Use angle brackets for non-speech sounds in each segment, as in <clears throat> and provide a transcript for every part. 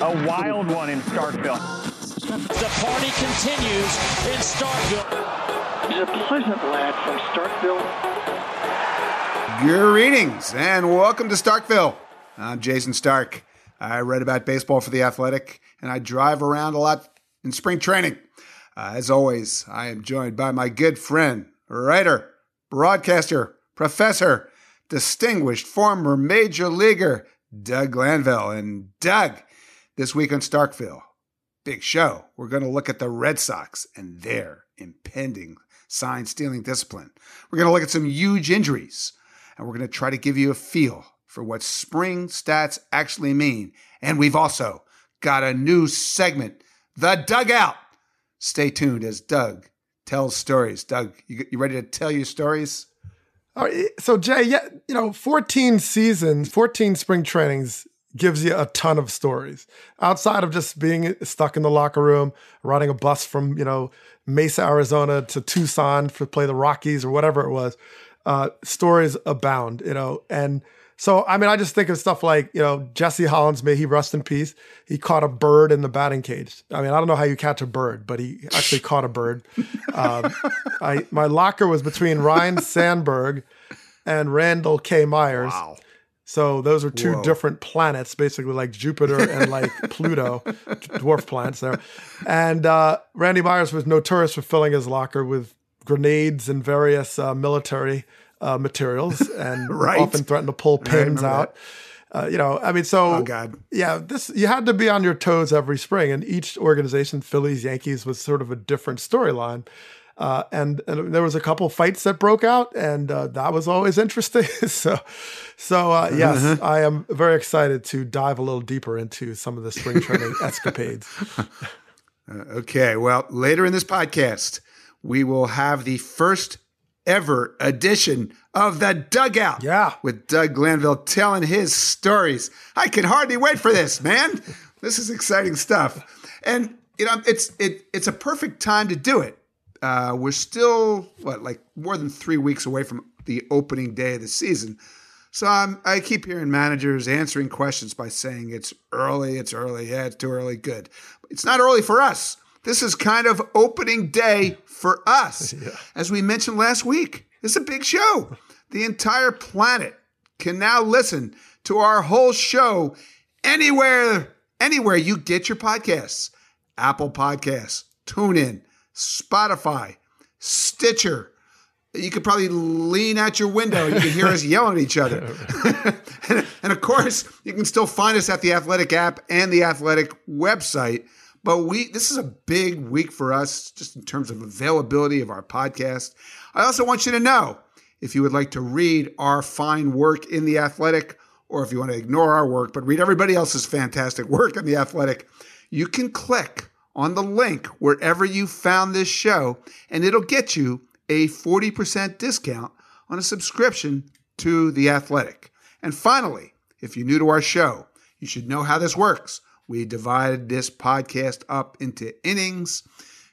a wild one in Starkville. The party continues in Starkville. He's a pleasant lad from Starkville. Greetings and welcome to Starkville. I'm Jason Stark. I write about baseball for The Athletic and I drive around a lot in spring training. Uh, as always, I am joined by my good friend, writer, broadcaster, professor, distinguished former major leaguer, Doug Glanville. And Doug, this week on Starkville, big show. We're going to look at the Red Sox and their impending sign stealing discipline. We're going to look at some huge injuries, and we're going to try to give you a feel for what spring stats actually mean. And we've also got a new segment, The Dugout. Stay tuned as Doug tells stories. Doug, you, you ready to tell your stories? So Jay, yeah, you know, 14 seasons, 14 spring trainings gives you a ton of stories outside of just being stuck in the locker room, riding a bus from, you know, Mesa, Arizona to Tucson to play the Rockies or whatever it was. Uh, stories abound, you know, and so, I mean, I just think of stuff like, you know, Jessie Hollins, may he rest in peace. He caught a bird in the batting cage. I mean, I don't know how you catch a bird, but he actually caught a bird. Um, I, my locker was between Ryne <laughs> Sandberg and Randall K. Myers. Wow. So those are two Whoa. different planets, basically like Jupiter and like <laughs> Pluto, dwarf planets there. And uh, Randy Myers was notorious for filling his locker with grenades and various uh, military uh, materials, <laughs> and Right. often threatened to pull pins out. Uh, you know, I mean, so Oh, God. yeah, this you had to be on your toes every spring, and each organization, Phillies, Yankees, was sort of a different storyline. Uh, and, and there was a couple fights that broke out, and uh, that was always <laughs> interesting. so, so uh, yes, Uh-huh. I am very excited to dive a little deeper into some of the spring training <laughs> escapades. Okay, well, later in this podcast, we will have the first ever edition of the Dugout. Yeah. With Doug Glanville telling his stories. I can hardly wait for this, man. This is exciting stuff. And you know, it's it it's a perfect time to do it. Uh, we're still what like more than three weeks away from the opening day of the season. So I'm, I keep hearing managers answering questions by saying it's early, it's early, yeah, it's too early, good. It's not early for us. This is kind of opening day for us. <laughs> As we mentioned last week, it's a big show. The entire planet can now listen to our whole show anywhere, anywhere you get your podcasts. Apple Podcasts, TuneIn, Spotify, Stitcher, you could probably lean out your window you can hear us <laughs> yelling at each other. and, <laughs> and of course, you can still find us at the Athletic app and the Athletic website. But we this is a big week for us just in terms of availability of our podcast. I also want you to know if you would like to read our fine work in the Athletic or if you want to ignore our work but read everybody else's fantastic work in the Athletic, you can click on the link wherever you found this show and it'll get you a 40% discount on a subscription to The Athletic. And finally, if you're new to our show, you should know how this works. We divided this podcast up into innings.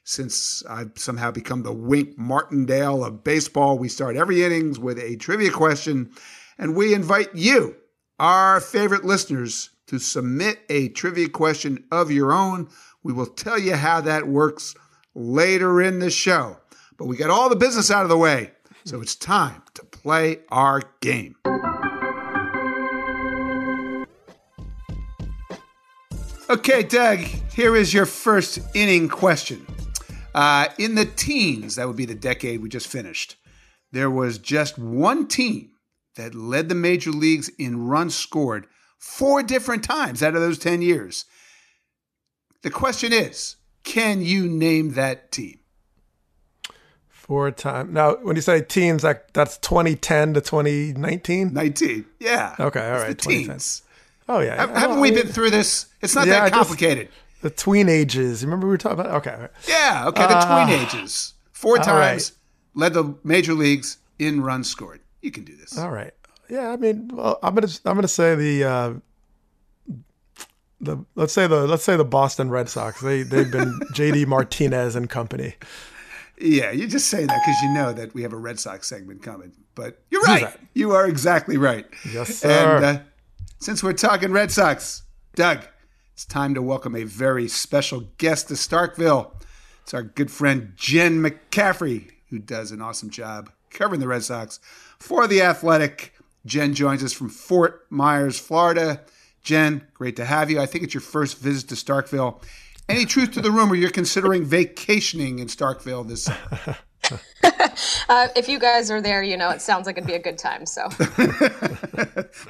Since I've somehow become the Wink Martindale of baseball, we start every innings with a trivia question, and we invite you, our favorite listeners, to submit a trivia question of your own. We will tell you how that works later in the show. But we got all the business out of the way, so it's time to play our game. Okay, Doug, here is your first inning question. Uh, in the teens, that would be the decade we just finished, there was just one team that led the major leagues in runs scored four different times out of those 10 years. The question is can you name that team? Four time. Now, when you say teams, like that's 2010 to 2019. 19. Yeah. Okay, all It's right, The teens. Oh yeah. Have, haven't we been through this? It's not Yeah, that just- complicated. the tween ages? Remember we were talking about? Okay. right. yeah. Okay. The Uh, tween ages. Four times right. led the major leagues in runs scored. You can do this. All right. Yeah, I mean, well, I'm gonna I'm gonna say the uh, the let's say the let's say the Boston Red Sox. They they've been <laughs> JD Martinez and company. Yeah, you just say that because you know that we have a Red Sox segment coming. But you're right. You are exactly right. Yes, sir. And uh, since we're talking Red Sox, Doug, It's time to welcome a very special guest to Starkville. It's our good friend Jen McCaffrey, who does an awesome job covering the Red Sox for The Athletic. Jen joins us from Fort Myers, Florida. Jen, great to have you. I think it's your first visit to Starkville. Any truth to the rumor you're considering vacationing in Starkville this summer? <laughs> uh, if you guys are there, you know, it sounds like it'd be a good time. So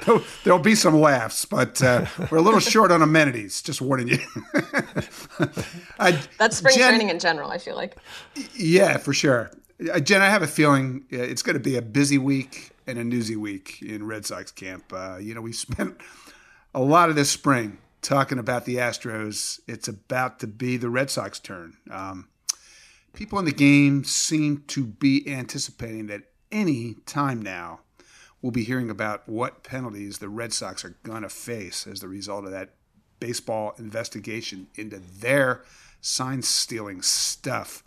<laughs> there'll be some laughs, but uh, we're a little short on amenities. Just warning you. <laughs> uh, That's spring Jen, training in general. I feel like. Yeah, for sure. Uh, Jen, I have a feeling uh, it's going to be a busy week and a newsy week in Red Sox camp. Uh, you know, we spent a lot of this spring talking about the Astros. It's about to be the Red Sox turn. Um, people in the game seem to be anticipating that any time now we'll be hearing about what penalties the Red Sox are going to face as the result of that baseball investigation into their sign stealing stuff.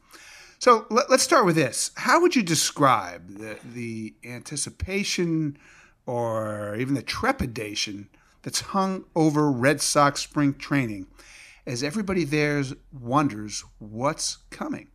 So let, us start with this. How would you describe the, the anticipation or even the trepidation that's hung over Red Sox spring training as everybody there wonders what's coming?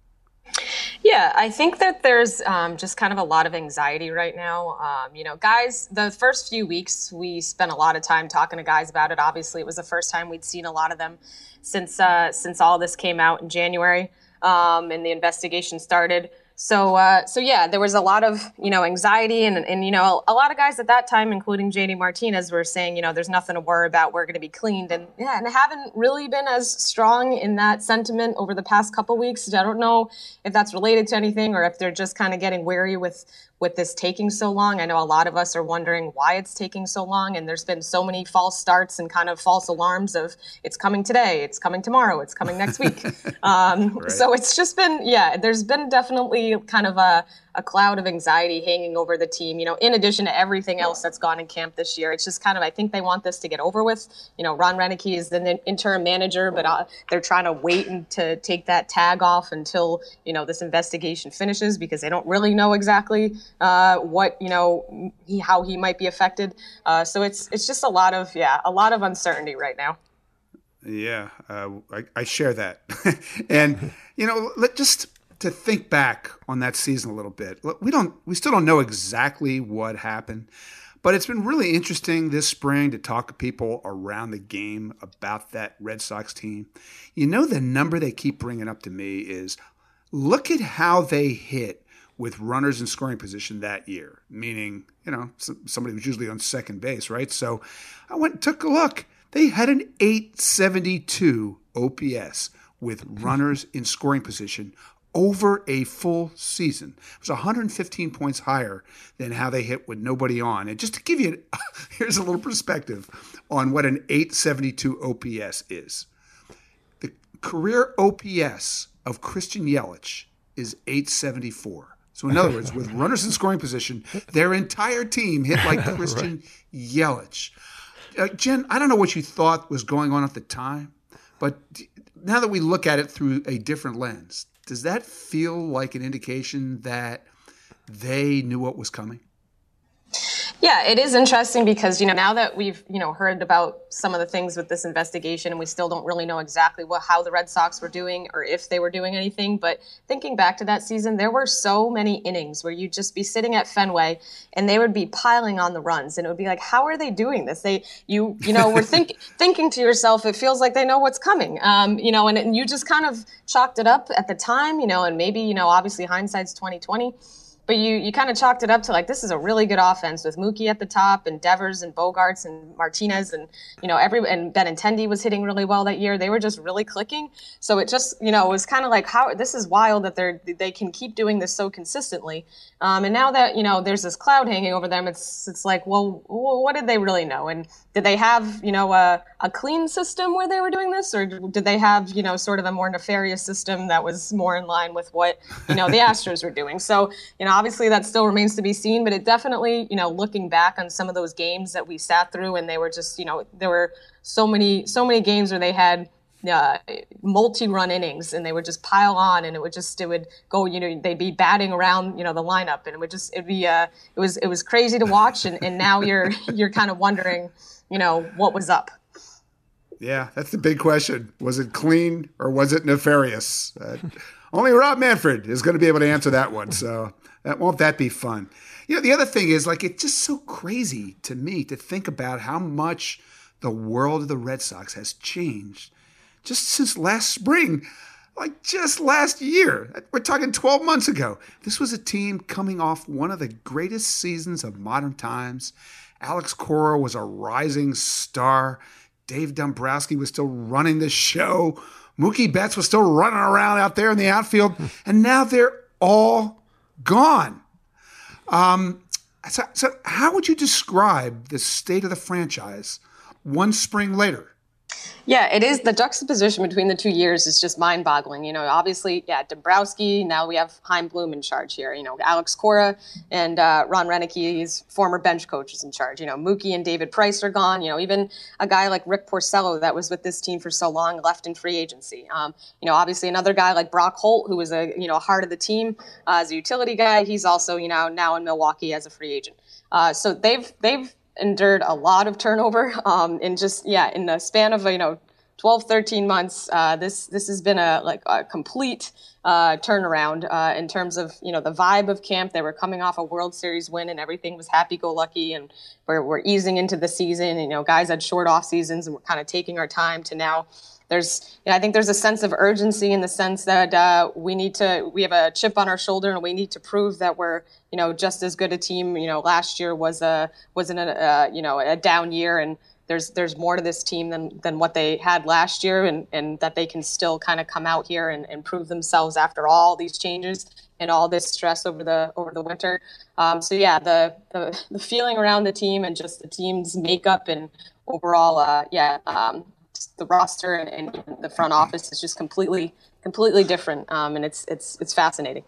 Yeah, I think that there's um, just kind of a lot of anxiety right now. Um, you know, guys, the first few weeks we spent a lot of time talking to guys about it. Obviously, it was the first time we'd seen a lot of them since uh, since all this came out in January um, and the investigation started. So, uh, so yeah, there was a lot of you know anxiety, and and you know a lot of guys at that time, including JD Martinez, were saying you know there's nothing to worry about, we're going to be cleaned, and yeah, and haven't really been as strong in that sentiment over the past couple weeks. I don't know if that's related to anything or if they're just kind of getting wary with with this taking so long. I know a lot of us are wondering why it's taking so long, and there's been so many false starts and kind of false alarms of it's coming today, it's coming tomorrow, it's coming next week. <laughs> Um, right. So it's just been, yeah, there's been definitely kind of a, a cloud of anxiety hanging over the team, you know, in addition to everything else that's gone in camp this year. It's just kind of, I think they want this to get over with. You know, Ron Roenicke is the interim manager, but uh, they're trying to wait and to take that tag off until, you know, this investigation finishes because they don't really know exactly uh, what, you know, he, how he might be affected. Uh, so it's, it's just a lot of, yeah, a lot of uncertainty right now. Yeah, uh, I, I, share that. <laughs> and, you know, let just to think back on that season a little bit. We don't we still don't know exactly what happened, but it's been really interesting this spring to talk to people around the game about that Red Sox team. You know the number they keep bringing up to me is look at how they hit with runners in scoring position that year, meaning, you know, somebody was usually on second base, right? So I went and took a look. They had an 872 OPS with runners in scoring position over a full season. It was 115 points higher than how they hit with nobody on. And just to give you, <laughs> here's a little perspective on what an 872 OPS is. The career OPS of Christian Yelich is 874. So in other words, with <laughs> runners in scoring position, their entire team hit like <laughs> Christian right. Yelich. Uh, Jen, I don't know what you thought was going on at the time, but now that we look at it through a different lens, does that feel like an indication that they knew what was coming? Yeah, it is interesting because you know now that we've you know heard about some of the things with this investigation, and we still don't really know exactly what how the Red Sox were doing or if they were doing anything. But thinking back to that season, there were so many innings where you'd just be sitting at Fenway and they would be piling on the runs, and it would be like, how are they doing this? They you you know were think, <laughs> thinking to yourself, it feels like they know what's coming. Um, you know, and, and you just kind of chalked it up at the time, you know, and maybe you know obviously hindsight's twenty twenty but you you kind of chalked it up to like this is a really good offense with Mookie at the top and Devers and Bogaerts and Martinez and you know every and Benintendi was hitting really well that year. They were just really clicking. So it just you know was kind of like how this is wild that they're they can keep doing this so consistently. Um, and now that you know there's this cloud hanging over them, it's it's like well what did they really know and did they have you know a, a clean system where they were doing this or did they have you know sort of a more nefarious system that was more in line with what you know the Astros were doing? So you know obviously that still remains to be seen, but it definitely, you know, looking back on some of those games that we sat through and they were just, you know, there were so many, so many games where they had uh, multi-run innings and they would just pile on and it would just it would go you know they'd be batting around you know the lineup and it would just it'd be uh it was it was crazy to watch and, and now you're <laughs> you're kind of wondering you know what was up Yeah, that's the big question. Was it clean or was it nefarious? Uh, only Rob Manfred is going to be able to answer that one. So that won't that be fun? You know, the other thing is like it's just so crazy to me to think about how much the world of the Red Sox has changed just since last spring, like just last year. Uh, we're talking 12 months ago. This was a team coming off one of the greatest seasons of modern times. Alex Cora was a rising star. Dave Dombrowski was still running the show. Mookie Betts was still running around out there in the outfield, and now they're all gone. Um, so, so, how would you describe the state of the franchise one spring later? Yeah, it is. The juxtaposition between the two years is just mind boggling. You know, obviously, yeah, Dombrowski, now we have Chaim Bloom in charge here. You know, Alex Cora and uh, Ron Roenicke's former bench coach is in charge. You know, Mookie and David Price are gone. You know, even a guy like Rick Porcello that was with this team for so long left in free agency. Um, you know, obviously another guy like Brock Holt, who was a, you know, heart of the team uh, as a utility guy. He's also, you know, now in Milwaukee as a free agent. Uh, so they've, they've, endured a lot of turnover <laughs> um, in just yeah in the span of you know 12 13 months uh, this this has been a like a complete uh, turnaround uh, in terms of you know the vibe of camp. They were coming off a world series win and everything was happy-go-lucky and we're, we're easing into the season. You know guys had short off seasons and we're kind of taking our time to now there's you know, I think there's a sense of urgency in the sense that uh, we need to we have a chip on our shoulder and we need to prove that we're you know just as good a team. You know, last year was a wasn't a uh, you know a down year and there's there's more to this team than than what they had last year and and that they can still kind of come out here and, and prove themselves after all these changes and all this stress over the over the winter. Um, so yeah, the, the, the feeling around the team and just the team's makeup and overall, uh, yeah, um, the roster and, and, the front office is just completely completely different, um, and it's it's it's fascinating.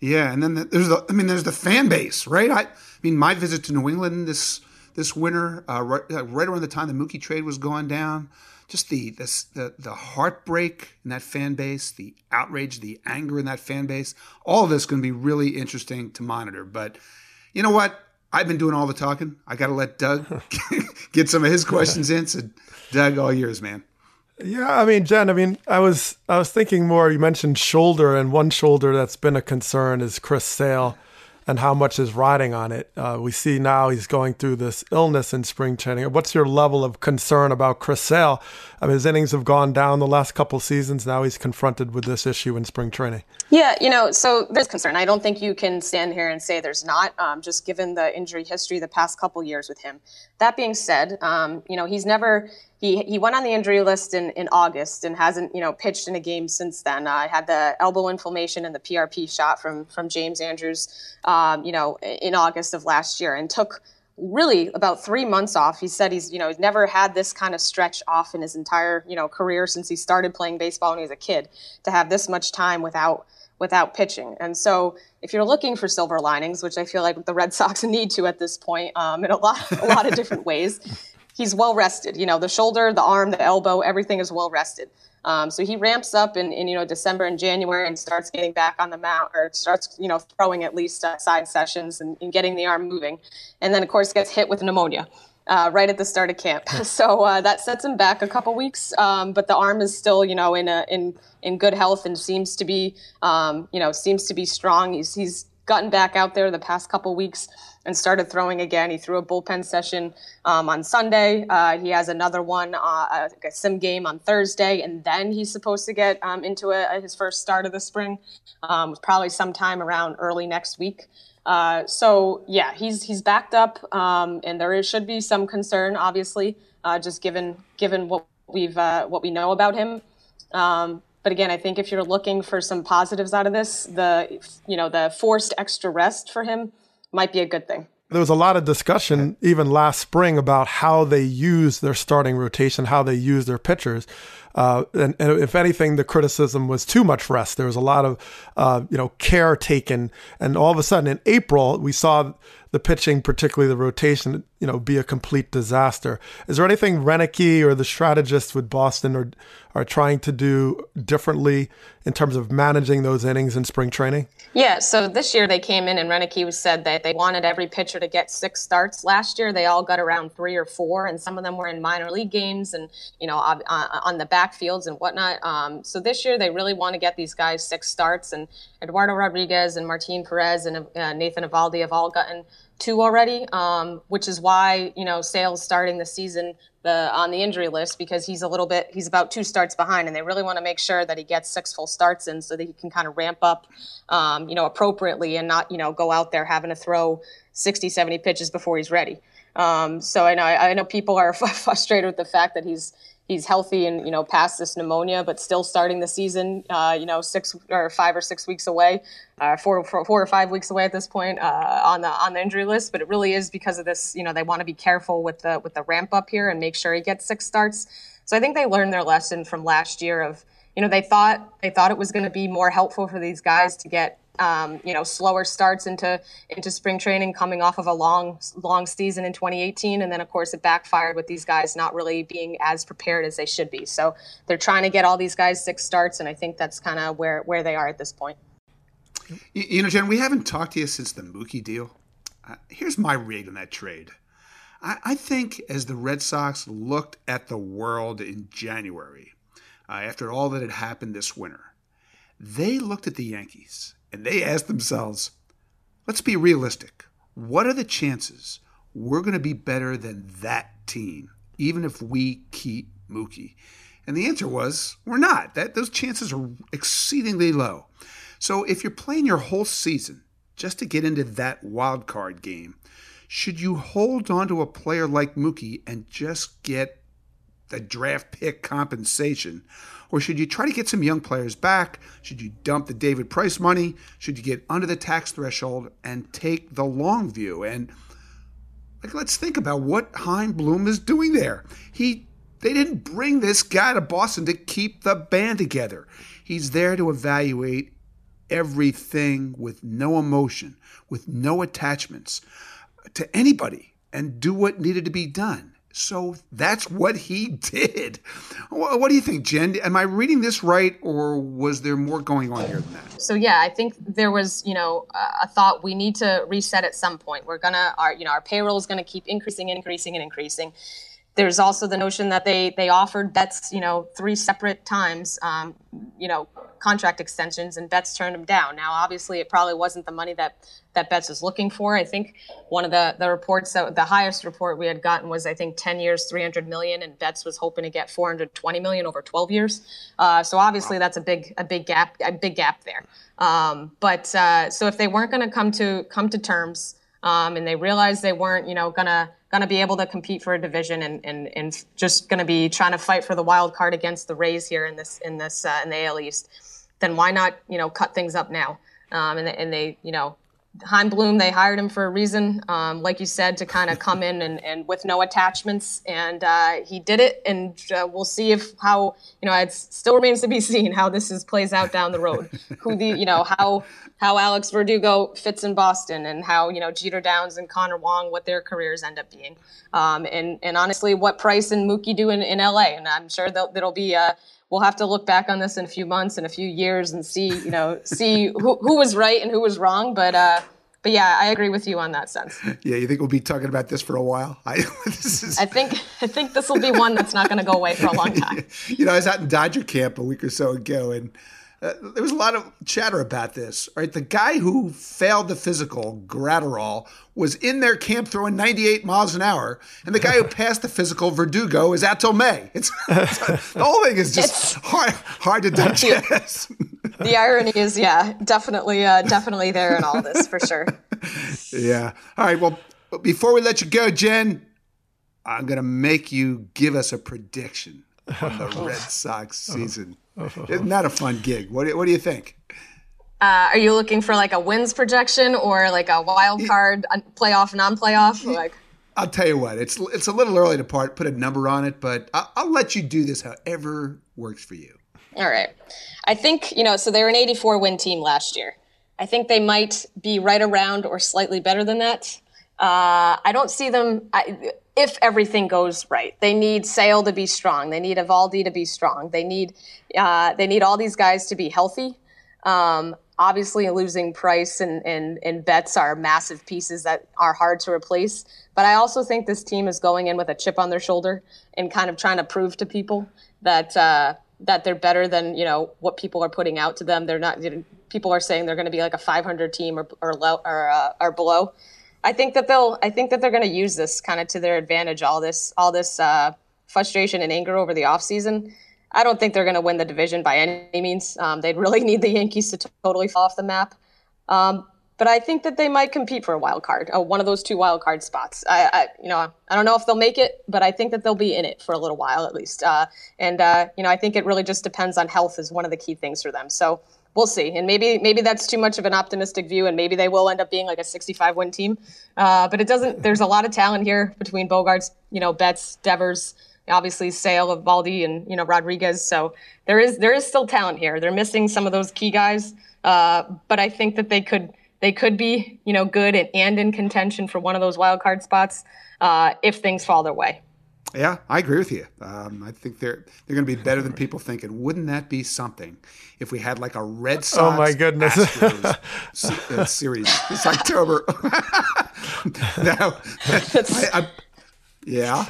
Yeah, and then the, there's the I mean there's the fan base, right? I, I mean my visit to New England this this winter, uh, right, uh, right around the time the Mookie trade was going down, just the, the the the heartbreak in that fan base, the outrage, the anger in that fan base, all of this is going to be really interesting to monitor. But you know what? I've been doing all the talking. I got to let Doug <laughs> get some of his questions in. So, Doug, all yours, man. Yeah, I mean, Jen, I mean, I was I was thinking more. You mentioned shoulder, and one shoulder that's been a concern is Chris Sale and how much is riding on it. Uh, we see now he's going through this illness in spring training. What's your level of concern about Chris Sale? I mean, his innings have gone down the last couple seasons. Now he's confronted with this issue in spring training. Yeah, you know, so there's concern. I don't think you can stand here and say there's not, um, just given the injury history the past couple years with him. That being said, um, you know, he's never he he went on the injury list in, in August and hasn't you know pitched in a game since then. I uh, had the elbow inflammation and the PRP shot from from James Andrews, um, you know, in August of last year, and took really about three months off. He said he's you know he's never had this kind of stretch off in his entire you know career since he started playing baseball when he was a kid to have this much time without without pitching. And so, if you're looking for silver linings, which I feel like the Red <laughs> Sox need to at this point, um, in a lot a lot of different ways, <laughs> he's well rested. You know, the shoulder, the arm, the elbow, everything is well rested. Um, so he ramps up in, in, you know December and January and starts getting back on the mount or starts you know throwing at least uh, side sessions and, and, getting the arm moving, and then of course gets hit with pneumonia. Uh, right at the start of camp, <laughs> so uh, that sets him back a couple weeks. Um, but the arm is still, you know, in a, in in good health and seems to be, um, you know, seems to be strong. He's he's gotten back out there the past couple weeks and started throwing again. He threw a bullpen session um, on Sunday. Uh, he has another one, uh, a sim game on Thursday, and then he's supposed to get um, into a, his first start of the spring, um, probably sometime around early next week. Uh, so yeah, he's he's backed up, um, and there is, should be some concern, obviously, uh, just given given what we've uh, what we know about him. Um, but again, I think if you're looking for some positives out of this, the you know the forced extra rest for him might be a good thing. There was a lot of discussion even last spring about how they use their starting rotation, how they use their pitchers. uh, and, and, if anything, the criticism was too much rest. There was a lot of, uh, you know, care taken, and all of a sudden in April we saw the pitching, particularly the rotation, you know, be a complete disaster. Is there anything Roenicke or the strategists with Boston are are trying to do differently in terms of managing those innings in spring training? Yeah, so this year they came in and Roenicke said that they wanted every pitcher to get six starts. Last year they all got around three or four, and some of them were in minor league games and you know on, on the backfields and whatnot. Um, so this year they really want to get these guys six starts, and Eduardo Rodriguez and Martin Perez and uh, Nathan Eovaldi have all gotten two already, um, which is why you know Sale's starting the season the on the injury list because he's a little bit he's about two starts behind, and they really want to make sure that he gets six full starts in so that he can kind of ramp up, um, you know, appropriately and not you know go out there having to throw 60, 70 pitches before he's ready. Um, so I know I know people are <laughs> frustrated with the fact that he's he's healthy and you know past this pneumonia, but still starting the season. Uh, you know, six or five or six weeks away, uh, four, four, four or five weeks away at this point uh, on the on the injury list. But it really is because of this. You know, they want to be careful with the with the ramp up here and make sure he gets six starts. So I think they learned their lesson from last year of you know they thought they thought it was going to be more helpful for these guys to get um, you know, slower starts into into spring training, coming off of a long long season in 2018, and then of course it backfired with these guys not really being as prepared as they should be. So they're trying to get all these guys six starts, and I think that's kind of where where they are at this point. You, you, know, Jen, we haven't talked to you since the Mookie deal. Uh, here's my read on that trade. I, I, think as the Red Sox looked at the world in January, uh, after all that had happened this winter, they looked at the Yankees and they asked themselves, let's be realistic. What are the chances we're going to be better than that team, even if we keep Mookie? And the answer was, we're not. That those chances are exceedingly low. So if you're playing your whole season just to get into that wild card game, should you hold on to a player like Mookie and just get the draft pick compensation? Or should you try to get some young players back? Should you dump the David Price money? Should you get under the tax threshold and take the long view? And like, let's think about what Chaim Bloom is doing there. He they didn't bring this guy to Boston to keep the band together. He's there to evaluate everything with no emotion, with no attachments to anybody, and do what needed to be done. So that's what he <laughs> did. What do you think, Jen? Am I reading this right, or was there more going on here than that? So yeah, I think there was, you know, a thought we need to reset at some point. We're gonna, our, you know, our payroll is gonna keep increasing and increasing and increasing. There's also the notion that they they offered Betts you know, three separate times, um, you know, contract extensions, and Betts turned them down. Now, obviously, it probably wasn't the money that that Betts was looking for. I think one of the the reports that the highest report we had gotten was I think 10 years, 300 million, and Betts was hoping to get 420 million over 12 years. Uh, so obviously, that's a big a big gap a big gap there. Um, but uh, so if they weren't going to come to come to terms, um, and they realized they weren't, you know, gonna going to be able to compete for a division and, and, and just going to be trying to fight for the wild card against the Rays here in this in this uh, in the AL East, then why not you know cut things up now? Um, and, and they you know Chaim Bloom, they hired him for a reason, um, like you said, to kind of <laughs> come in and, and with no attachments, and uh, he did it. And uh, we'll see if how you know it still remains to be <laughs> seen how this is plays out down the road. Who the you know how how Alex Verdugo fits in Boston, and how you know Jeter Downs and Connor Wong what their careers end up being, um, and and honestly what Price and Mookie do in, in LA. And I'm sure that it'll be. Uh, we'll have to look back on this in a few months and a few years and see, you know, see who, who was right and who was wrong. But, uh, but yeah, I agree with you on that sense. Yeah, you think we'll be talking about this for a while? I, <laughs> is... I think I think this will be one that's not going to go away for a long time. <laughs> you know, I was out in Dodger camp a week or so ago, and uh, there was a lot of chatter about this. Right, the guy who failed the physical, Graterol, was in their camp throwing 98 miles an hour, and the guy who <laughs> passed the physical, Verdugo, is out till May. It's, it's <laughs> the whole thing is just it's, hard hard to <laughs> digest. The, the irony is, yeah, definitely, uh, definitely there in all this for sure. Yeah. All right. Well, before we let you go, Jen, I'm gonna make you give us a prediction on the Red Sox season. Isn't that a fun gig? What do, what do you think? Uh, are you looking for like a wins projection or like a wild card playoff, non-playoff? Like, I'll tell you what. It's it's a little early to part, put a number on it, but I'll, I'll let you do this however works for you. All right. I think, you know, so they were an 84 win team last year. I think they might be right around or slightly better than that. Uh, I don't see them, I, if everything goes right. They need Sale to be strong. They need Eovaldi to be strong. They need, uh, they need all these guys to be healthy. Um, obviously, losing Price and, and, and Betts are massive pieces that are hard to replace. But I also think this team is going in with a chip on their shoulder and kind of trying to prove to people that, uh, that they're better than you know what people are putting out to them. They're not. You know, people are saying they're going to be like a 500 team or or low or, uh, or below. I think that they'll. I think that they're going to use this kind of to their advantage. All this, all this uh, frustration and anger over the offseason. I don't think they're going to win the division by any means. Um, they'd really <laughs> need the Yankees to totally fall off the map. Um, but I think that they might compete for a wild card, uh, one of those two wild card spots. I, I, you know, I don't know if they'll make it, but I think that they'll be in it for a little while at least. Uh, and uh, you know, I think it really just depends on health is one of the key things for them. So we'll see. And maybe maybe that's too much of an optimistic view, and maybe they will end up being like a 65 win team. Uh, but it doesn't. There's a lot of talent here between Bogaerts, you know, Betts, Devers. Obviously, Sale Eovaldi and you know Rodriguez. So there is there is still talent here. They're missing some of those key guys, uh, but I think that they could they could be, you know, good and, and in contention for one of those wild card spots uh, if things fall their way. Yeah, I agree with you. Um, I think they're they're going to be better than people think. And wouldn't that be something if we had like a Red Sox? Oh my goodness! Astros, <laughs> uh, series this October. <laughs> no, I, I, yeah.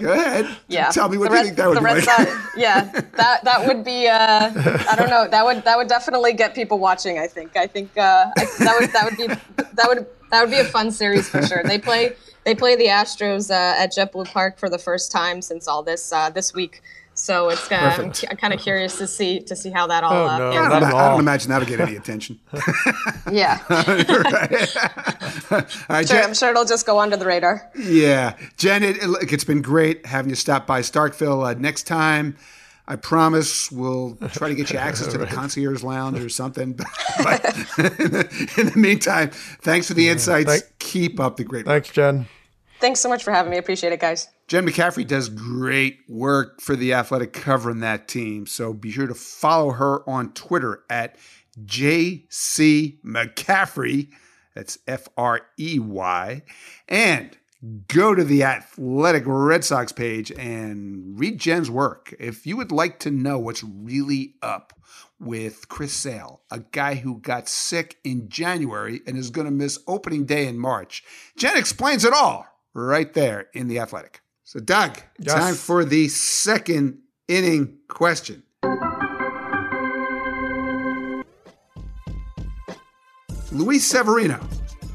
Go ahead. Yeah. Tell me what the you think that would the be. Red Sox, yeah, that that would be. Uh, I don't know. That would that would definitely get people watching. I think. I think uh, I, that would that would be that would that would be a fun series for sure. They play they play the Astros uh, at JetBlue Park for the first time since all this uh, this week. So it's uh, I'm, I'm kind of curious to see to see how that all. Oh, uh, no, pans I don't, I don't imagine that'll get any attention. <laughs> yeah, <laughs> All right, sure, Jen, I'm sure it'll just go under the radar. Yeah, Jen, it, it, it's been great having you stop by Starkville. Uh, next time, I promise we'll try to get you <laughs> access to the concierge lounge or something. but <laughs> in the, <laughs> in the meantime, thanks for the insights. thank- Keep up the great work. Thanks, Jen. Thanks so much for having me. Appreciate it, guys. Jen McCaffrey does great work for the Athletic covering that team. So be sure to follow her on Twitter at JC McCaffrey. That's F R E Y. And go to the Athletic Red Sox page and read Jen's work. If you would like to know what's really up with Chris Sale, a guy who got sick in January and is going to miss opening day in March, Jen explains it all right there in the Athletic. So, Doug, Yes. time for the second inning question. Luis Severino,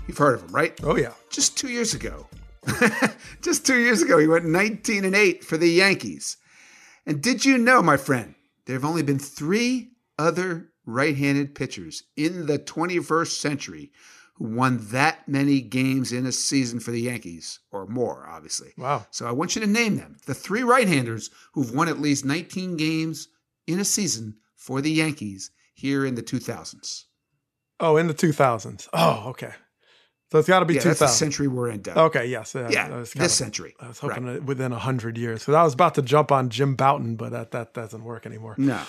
you've heard of him, right? Oh yeah. just two years ago. <laughs> just two years ago, he went 19 and 8 for the Yankees. And did you know, my friend, there have only been three other right handed pitchers in the 21st century who won that many games in a season for the Yankees, or more, obviously. Wow. So I want you to name them the three right handers who've won at least 19 games in a season for the Yankees here in the 2000s. Oh, in the 2000s. Oh, okay. So it's got to be Yeah, that's the century we're in, Doug. Okay, yes. Yeah, yeah, was this kinda- century. I was hoping that within a hundred years because I was about to jump on Jim Bouton, but that that doesn't work anymore. No,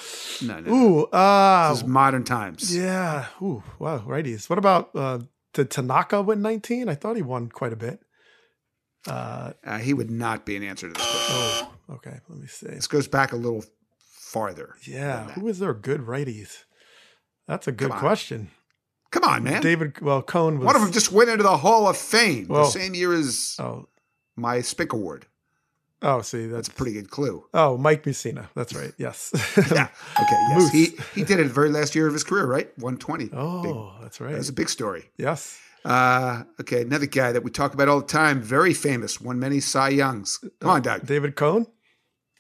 no, no. Ooh, uh, This is modern times. yeah. Ooh, wow, righties. What about uh, did Tanaka win 19? I thought he won quite a bit. Uh, Uh, he would not be an answer to this question. oh, okay. Let me see. This goes back a little farther. Yeah, who is there good righties? That's a good question. Come on, man. David, well, Cone was One of them just went into the Hall of Fame Well- the same year as Oh, my Spink Award. oh, see, That's that's a pretty good clue. Oh, Mike Mussina. That's right. Yes. <laughs> Yeah. Okay. Yes. Moose. He he did it the very last year of his career, right? 120. oh, Big- that's right. That's a big story. yes. Uh, okay. Another guy that we talk about all the time, very famous, won many Cy Youngs. Come on, Doug. David Cone.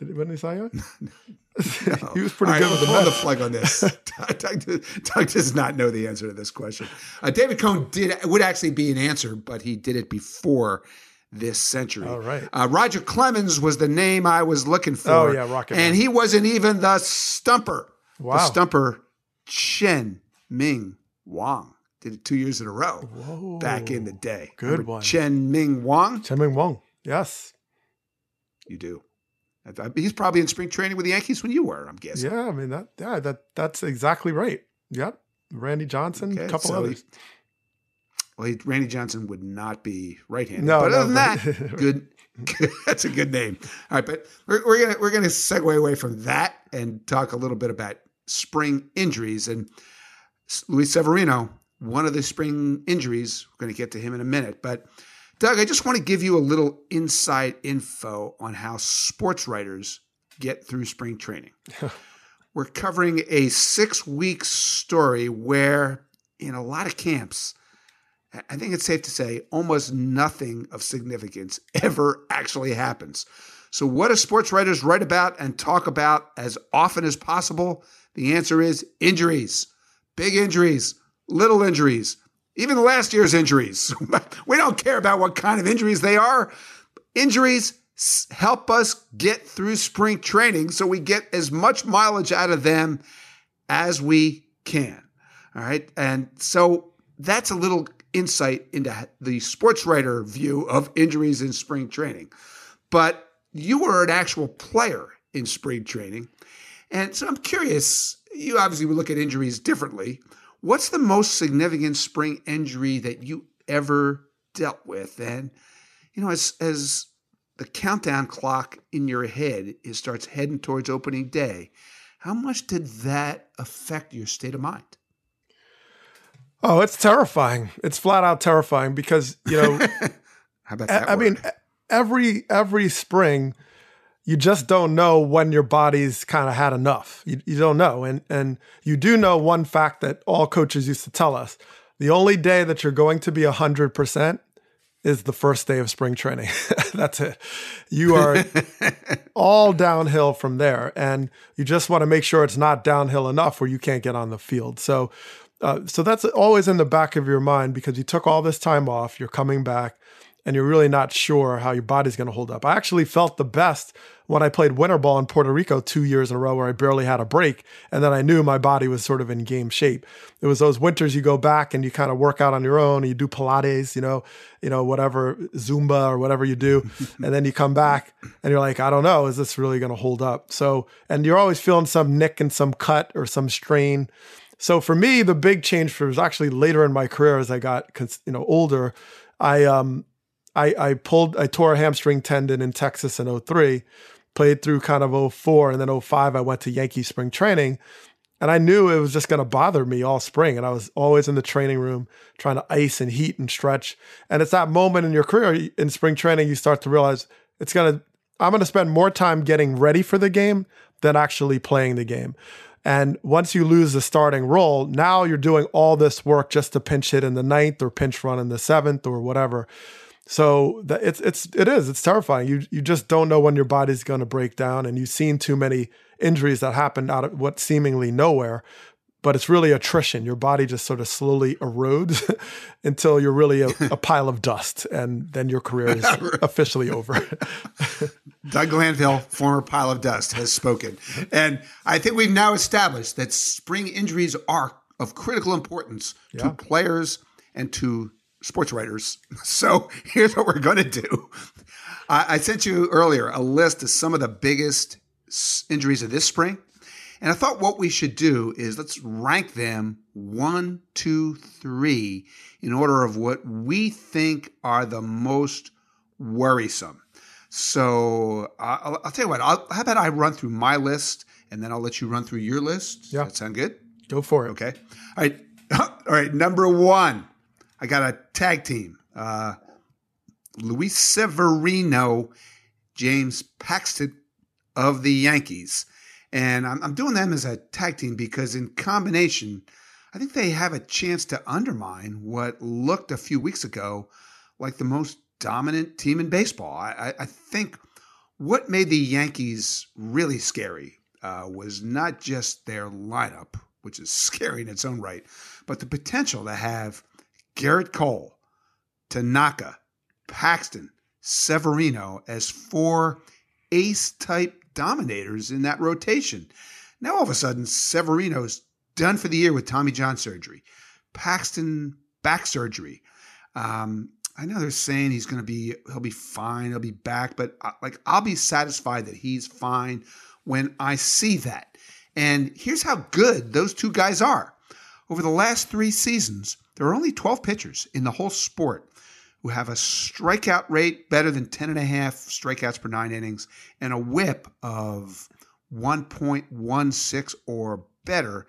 Did he win any Cy Young? <laughs> <laughs> he was pretty All good right, with the the plug on this. <laughs> <laughs> Doug, Doug- does not know the answer to this question. Uh, David Cone did would actually be an answer, but he did it before this century. All right. Uh, Roger Clemens was the name I was looking for. Oh, yeah, Rocket And Man. he wasn't even the stumper. Wow. The stumper, Chen Ming Wang. Did it two years in a row Whoa. back in the day. Good Remember one. Chien-Ming Wang. Chen Ming Wong. Yes. You do. He's probably in spring training with the Yankees when you were. I'm guessing. Yeah, I mean that. Yeah, that that's exactly right. Yep. Randy Johnson, a Okay, couple so he- others. Well, he, Randy Johnson would not be right-handed. No, but no, other than but- that, <laughs> good. <laughs> That's a good name. All right, but we're, we're gonna we're gonna segue away from that and talk a little bit about spring injuries and Luis Severino. One of the spring injuries. We're going to get to him in a minute, but Doug, I just want to give you a little inside info on how sports writers get through spring training. We're covering a six week story where, in a lot of camps, I- I think it's safe to say almost nothing of significance <laughs> ever actually happens. So, what do sports writers write about and talk about as often as possible? The answer is injuries, big injuries, little injuries, even last year's injuries. <laughs> we don't care about what kind of injuries they are. Injuries help us get through spring training so we get as much mileage out of them as we can. All right. And so that's a little insight into the sports writer view of injuries in spring training. But you were an actual player in spring training. And so I'm curious, you obviously would look at injuries differently. What's the most significant spring injury that you ever dealt with? And, you know, as, as the countdown clock in your head is starts heading towards opening day, how much did that affect your state of mind? Oh, it's terrifying. It's flat out terrifying because you know <laughs> How about I, that? I mean, word? every every spring, you just don't know when your body's kind of had enough. You, you don't know, and and you do know one fact that all coaches used to tell us: the only day that you're going to be hundred percent is the first day of spring training. <laughs> That's it. You are <laughs> all downhill from there, and you just want to make sure it's not downhill enough where you can't get on the field. So. Uh, so that's always in the back of your mind because you took all this time off, you're coming back, and you're really not sure how your body's going to hold up. I actually felt the best when I played winter ball in Puerto Rico two years in a row where I barely had a break, and then I knew my body was sort of in game shape. It was those winters you go back and you kind of work out on your own, and you do Pilates, you know, you know whatever Zumba or whatever you do, <laughs> and then you come back and you're like, I don't know, is this really going to hold up? So, and you're always feeling some nick and some cut or some strain. So for me, the big change was actually later in my career as I got you know older. I um I I pulled I tore a hamstring tendon in Texas in 03, played through kind of 04 and then 05 I went to Yankee spring training. And I knew it was just going to bother me all spring. And I was always in the training room trying to ice and heat and stretch. And it's that moment in your career in spring training, you start to realize it's going to, I'm going to spend more time getting ready for the game than actually playing the game. And once you lose the starting role, now you're doing all this work just to pinch hit in the ninth or pinch run in the seventh or whatever. So that it's it's it is it's terrifying. You you just don't know when your body's going to break down, and you've seen too many injuries that happen out of what seemingly nowhere. But it's really attrition. Your body just sort of slowly erodes <laughs> until you're really a, a <laughs> pile of dust, and then your career is <laughs> officially over. Doug Glanville, former pile of dust, has spoken. And I think we've now established that spring injuries are of critical importance Yeah. to players and to sports writers. <laughs> So here's what we're going to do. I, I sent you earlier a list of some of the biggest injuries of this spring. And I thought what we should do is let's rank them one, two, three in order of what we think are the most worrisome. So I'll, I'll tell you what. I'll, how about I run through my list and then I'll let you run through your list? Yeah. Does that sound good? Go for it. Okay. All right. <laughs> All right. Number one, I got a tag team. Uh, Luis Severino, James Paxton of the Yankees. And I'm, I'm doing them as a tag team because, in combination, I think they have a chance to undermine what looked a few weeks ago like the most dominant team in baseball. I, I, think what made the Yankees really scary uh, was not just their lineup, which is <laughs> scary in its own right, but the potential to have Gerrit Cole, Tanaka, Paxton, Severino as four ace type dominators in that rotation. Now all of a sudden, Severino's done for the year with Tommy John surgery. Paxton back surgery. Um, I know they're saying he's going to be he'll be fine, he'll be back, but uh, like I'll be satisfied that he's fine when I see that. And here's how good those two guys are. Over the last 3 seasons, there are only 12 pitchers in the whole sport who have a strikeout rate better than 10 and a half strikeouts per 9 innings and a whip of 1.16 or better.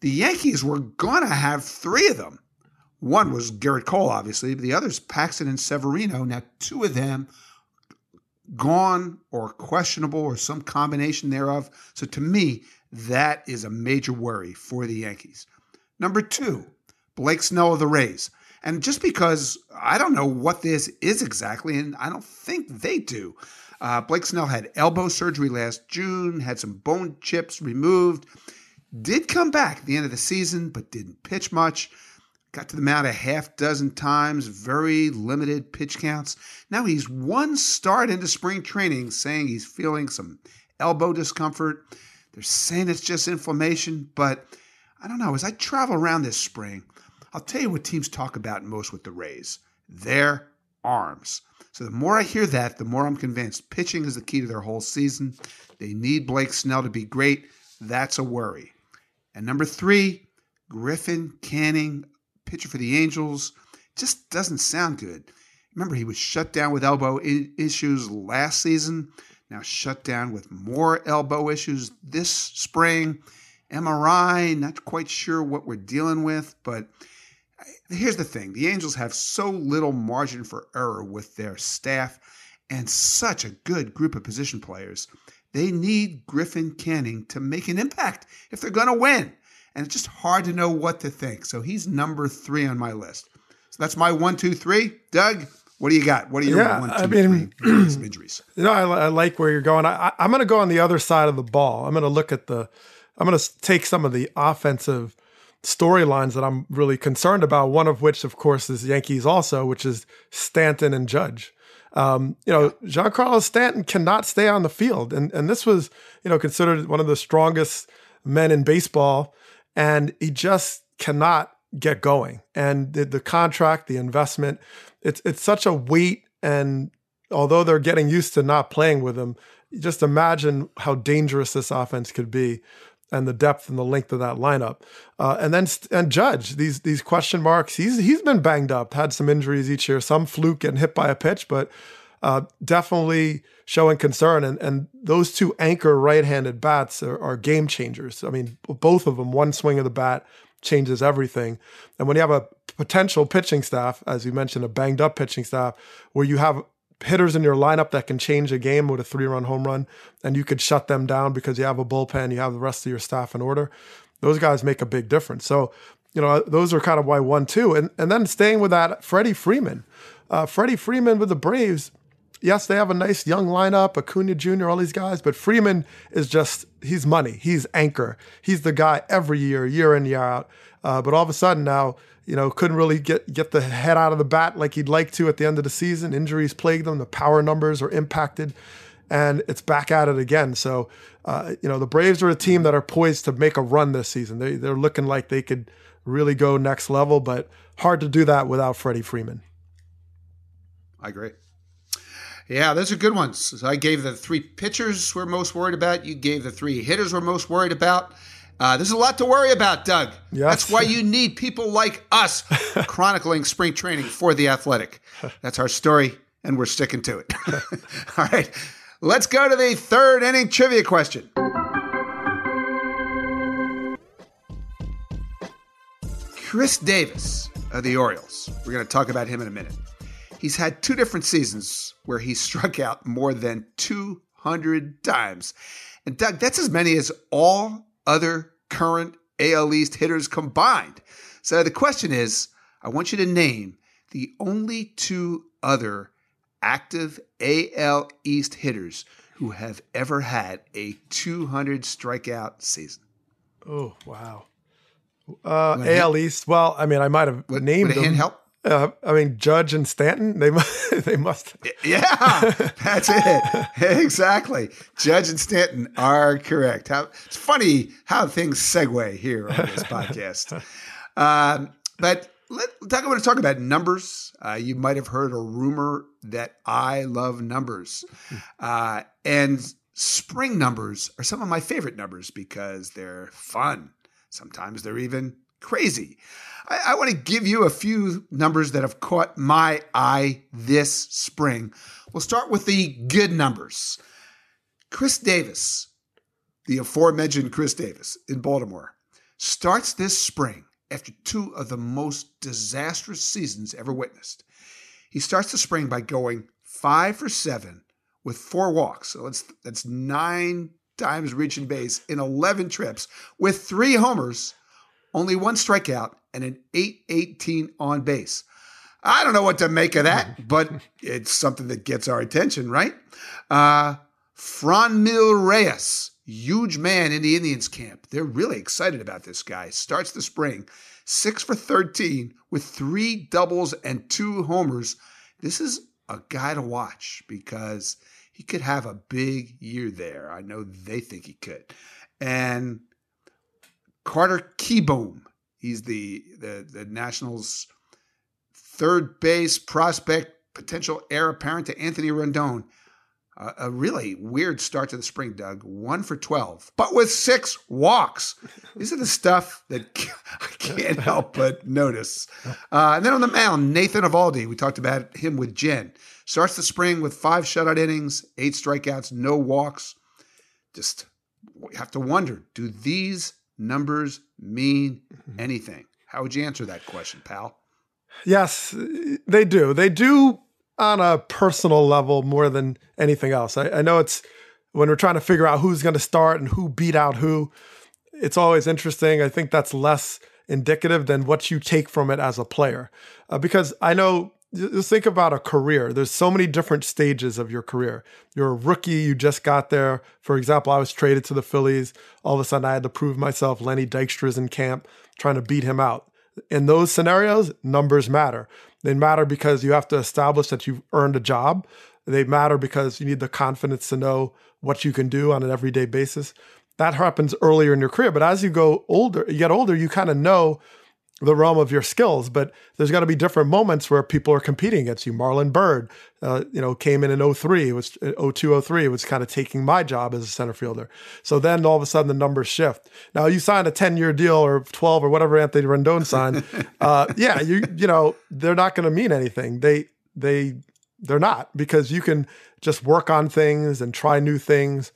The Yankees were going to have 3 of them one was Gerrit Cole, obviously, but the others, Paxton and Severino. Now, two of them gone or questionable or some combination thereof. So to me, that is a major worry for the Yankees. Number two, Blake Snell of the Rays. And just because I don't know what this is exactly, and I don't think they do. Uh, Blake Snell had elbow surgery last June, had some bone chips removed, did come back at the end of the season, but didn't pitch much. Got to the mound a half dozen times, very limited pitch counts. Now he's one start into spring training saying he's feeling some elbow discomfort. They're saying it's just inflammation, but I don't know. As I travel around this spring, I'll tell you what teams talk about most with the Rays their arms. So the more I hear that, the more I'm convinced pitching is the key to their whole season. They need Blake Snell to be great. That's a worry. And number three, Griffin Canning pitcher for the Angels. Just doesn't sound good. Remember, he was shut down with elbow issues last season. Now shut down with more elbow issues this spring. MRI, not quite sure what we're dealing with, but here's the thing the Angels have so little margin for error with their staff and such a good group of position players. They need Griffin Canning to make an impact if they're going to win and it's just hard to know what to think. So he's number three on my list. So that's my one, two, three. Doug, what do you got? What are your yeah, one, two, I mean, three <clears throat> injuries? You know, I, I, like where you're going. I, am going to go on the other side of the ball. I'm going to look at the. I'm going to take some of the offensive storylines that I'm really concerned about. One of which, of course, is Yankees also, which is Stanton and Judge. Um, you know, Giancarlo Stanton cannot stay on the field, and and this was you know considered one of the strongest men in baseball and he just cannot get going. And the, the contract, the investment, it's it's such a weight. And although they're getting used to not playing with him, just imagine how dangerous this offense could be, and the depth and the length of that lineup. Uh, and then and Judge these these question marks. He's he's been banged up, had some injuries each year, some fluke getting hit by a pitch, but uh, definitely showing concern. And, and those two anchor right handed bats are, are, game changers. I mean, both of them, one swing of the bat changes everything. And when you have a potential pitching staff, as you mentioned, a banged up pitching staff, where you have hitters in your lineup that can change a game with a three run home run, and you could shut them down because you have a bullpen, you have the rest of your staff in order. Those guys make a big difference. So, you know, those are kind of why one, two. And, and then staying with that, Freddie Freeman. Uh, Freddie Freeman with the Braves, yes, they have a nice young lineup, Acuna Jr., all these guys, but Freeman is just, he's money. He's anchor. He's the guy every year, year in, year out. Uh, but all of a sudden now, you know, couldn't really get, get the head out of the bat like he'd like to at the end of the season. Injuries plagued them. The power numbers are impacted. And it's back at it again. So, uh, you know, the Braves are a team that are poised to make a run this season. They, they're looking like they could really go next level, but hard to do that without Freddie Freeman. I agree. Yeah, those are good ones. I gave the three pitchers we're most worried about. You gave the three hitters we're most worried about. Uh, there's a lot to worry about, Doug. Yes. That's why you <laughs> need people like us <laughs> chronicling spring training for the athletic. That's our story, and we're sticking to it. <laughs> All right, let's go to the third inning trivia question. Chris Davis of the Orioles. We're going to talk about him in a minute. He's had two different seasons where he struck out more than 200 times. And Doug, that's as many as all other current AL East hitters combined. So the question is I want you to name the only two other active AL East hitters who have ever had a 200 strikeout season. Oh, wow. Uh, AL East. Well, I mean, I might have would, named would them. help? Uh, I mean, Judge and Stanton, they must, <laughs> they must. Yeah, that's it. exactly. Judge and Stanton are correct. How, it's funny how things segue here on this <laughs> podcast. Um, But let, talk, I want to talk about numbers. Uh, you might have heard a rumor that I love numbers. <laughs> Uh, and spring numbers are some of my favorite numbers because they're fun. Sometimes they're even crazy. I, I want to give you a few numbers that have caught my eye this spring. We'll start with the good numbers. Chris Davis, the aforementioned Chris Davis in Baltimore, starts this spring after two of the most disastrous seasons ever witnessed. He starts the spring by going five for seven with four walks. So that's, that's nine times reaching base in 11 trips with three homers, only one strikeout, and an 818 on base. I don't know what to make of that, <laughs> but it's something that gets our attention, right? Uh, Franmil Reyes, huge man in the Indians camp. They're really excited about this guy. Starts the spring, six for 13 with three doubles and two homers. This is a guy to watch because he could have a big year there. I know they think he could. And Carter Kieboom, he's the, the, the Nationals' third base prospect, potential heir apparent to Anthony Rendon. Uh, a really weird start to the spring, Doug. One for 12, but with six walks. These are the stuff that <laughs> I can't help but notice. Uh, and then on the mound, Nathan Eovaldi, We talked about him with Jen. Starts the spring with five shutout innings, eight strikeouts, no walks. Just have to wonder do these numbers mean anything? How would you answer that question, pal? Yes, they do. They do on a personal level more than anything else. I, I know it's when we're trying to figure out who's going to start and who beat out who, it's always interesting. I think that's less indicative than what you take from it as a player. Uh, because I know, just think about a career. There's so many different stages of your career. You're a rookie, you just got there. For example, I was traded to the Phillies. All of a sudden, I had to prove myself. Lenny Dykstra's in camp, trying to beat him out. In those scenarios, numbers matter. They matter because you have to establish that you've earned a job. They matter because you need the confidence to know what you can do on an everyday basis. That happens earlier in your career, but as you go older, you get older, you kind of know the realm of your skills. But there's got to be different moments where people are competing against you. Marlon Byrd, uh, you know, came in in 03, was 02, 03, was kind of taking my job as a center fielder. So then all of a sudden the numbers shift. Now you sign a 10 year deal or 12 or whatever Anthony Rendon signed. <laughs> uh, yeah, you you know they're not going to mean anything. They they they're not because you can just work on things and try new things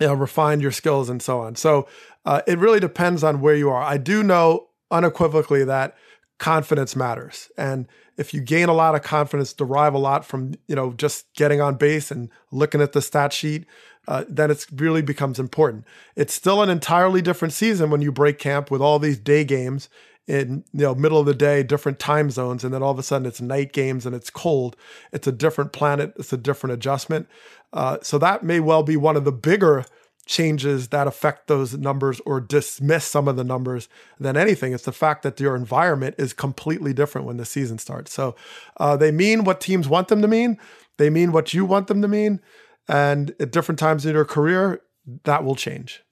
you know, refine your skills and so on. So uh, it really depends on where you are. I do know unequivocally that confidence matters, and if you gain a lot of confidence, derive a lot from you know just getting on base and looking at the stat sheet, uh, then it really becomes important. It's still an entirely different season when you break camp with all these day games in you know middle of the day different time zones and then all of a sudden it's night games and it's cold. It's a different planet. It's a different adjustment. Uh, so that may well be one of the bigger changes that affect those numbers or dismiss some of the numbers than anything. It's the fact that your environment is completely different when the season starts. So uh, they mean what teams want them to mean. They mean what you want them to mean. And at different times in your career, that will change.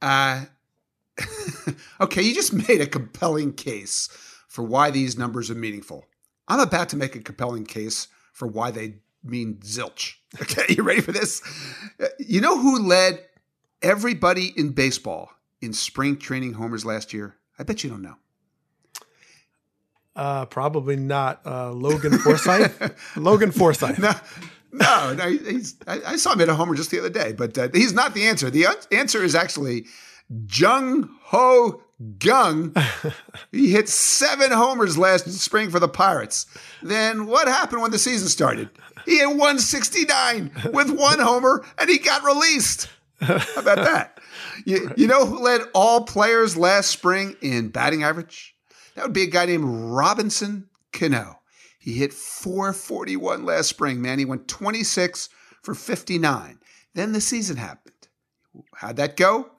Uh, <laughs> okay, you just made a compelling case for why these numbers are meaningful. I'm about to make a compelling case for why they mean zilch. <laughs> Okay, you ready for this? You know who led everybody in baseball in spring training homers last year? I bet you don't know. Uh, probably not. Uh, Logan Forsythe. <laughs> Logan Forsythe. No, no, no he's, I, I, saw him hit a homer just the other day, but uh, he's not the answer. The answer is actually Jung Ho Kang. he hit seven homers last spring for the Pirates. Then what happened when the season started? He hit 169 with one homer and he got released. How about that? You, you know who led all players last spring in batting average? That would be a guy named Robinson Cano. He hit 441 last spring, man. He went 26 for 59. Then the season happened. How'd that go?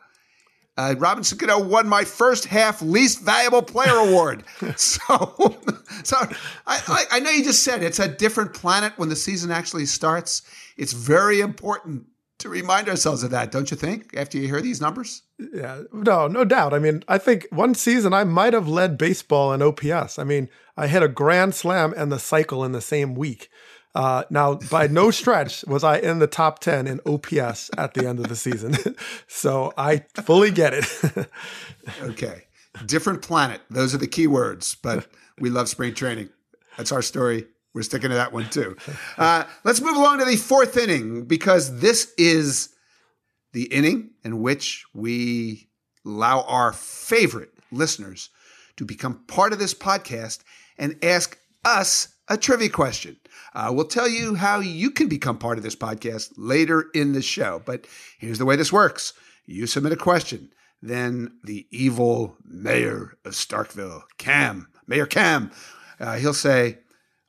Uh, Robinson Cano won my first half least valuable player award. <laughs> so, <laughs> so I, I, I, know you just said it's a different planet when the season actually starts. It's very important to remind ourselves of that, don't you think? After you hear these numbers, Yeah, no, no doubt. I mean, I think one season I might have led baseball in OPS. I mean, I hit a grand slam and the cycle in the same week. Uh, now, by no stretch was I in the top 10 in OPS at the end of the season. <laughs> so I fully get it. <laughs> okay, different planet. Those are the key words. But we love spring training. That's our story. We're sticking to that one too. Uh, let's move along to the fourth inning because this is the inning in which we allow our favorite listeners to become part of this podcast and ask us a trivia question. Uh, we'll tell you how you can become part of this podcast later in the show. But here's the way this works you submit a question, then the evil mayor of Starkville, Cam, Mayor Cam, uh, he'll say,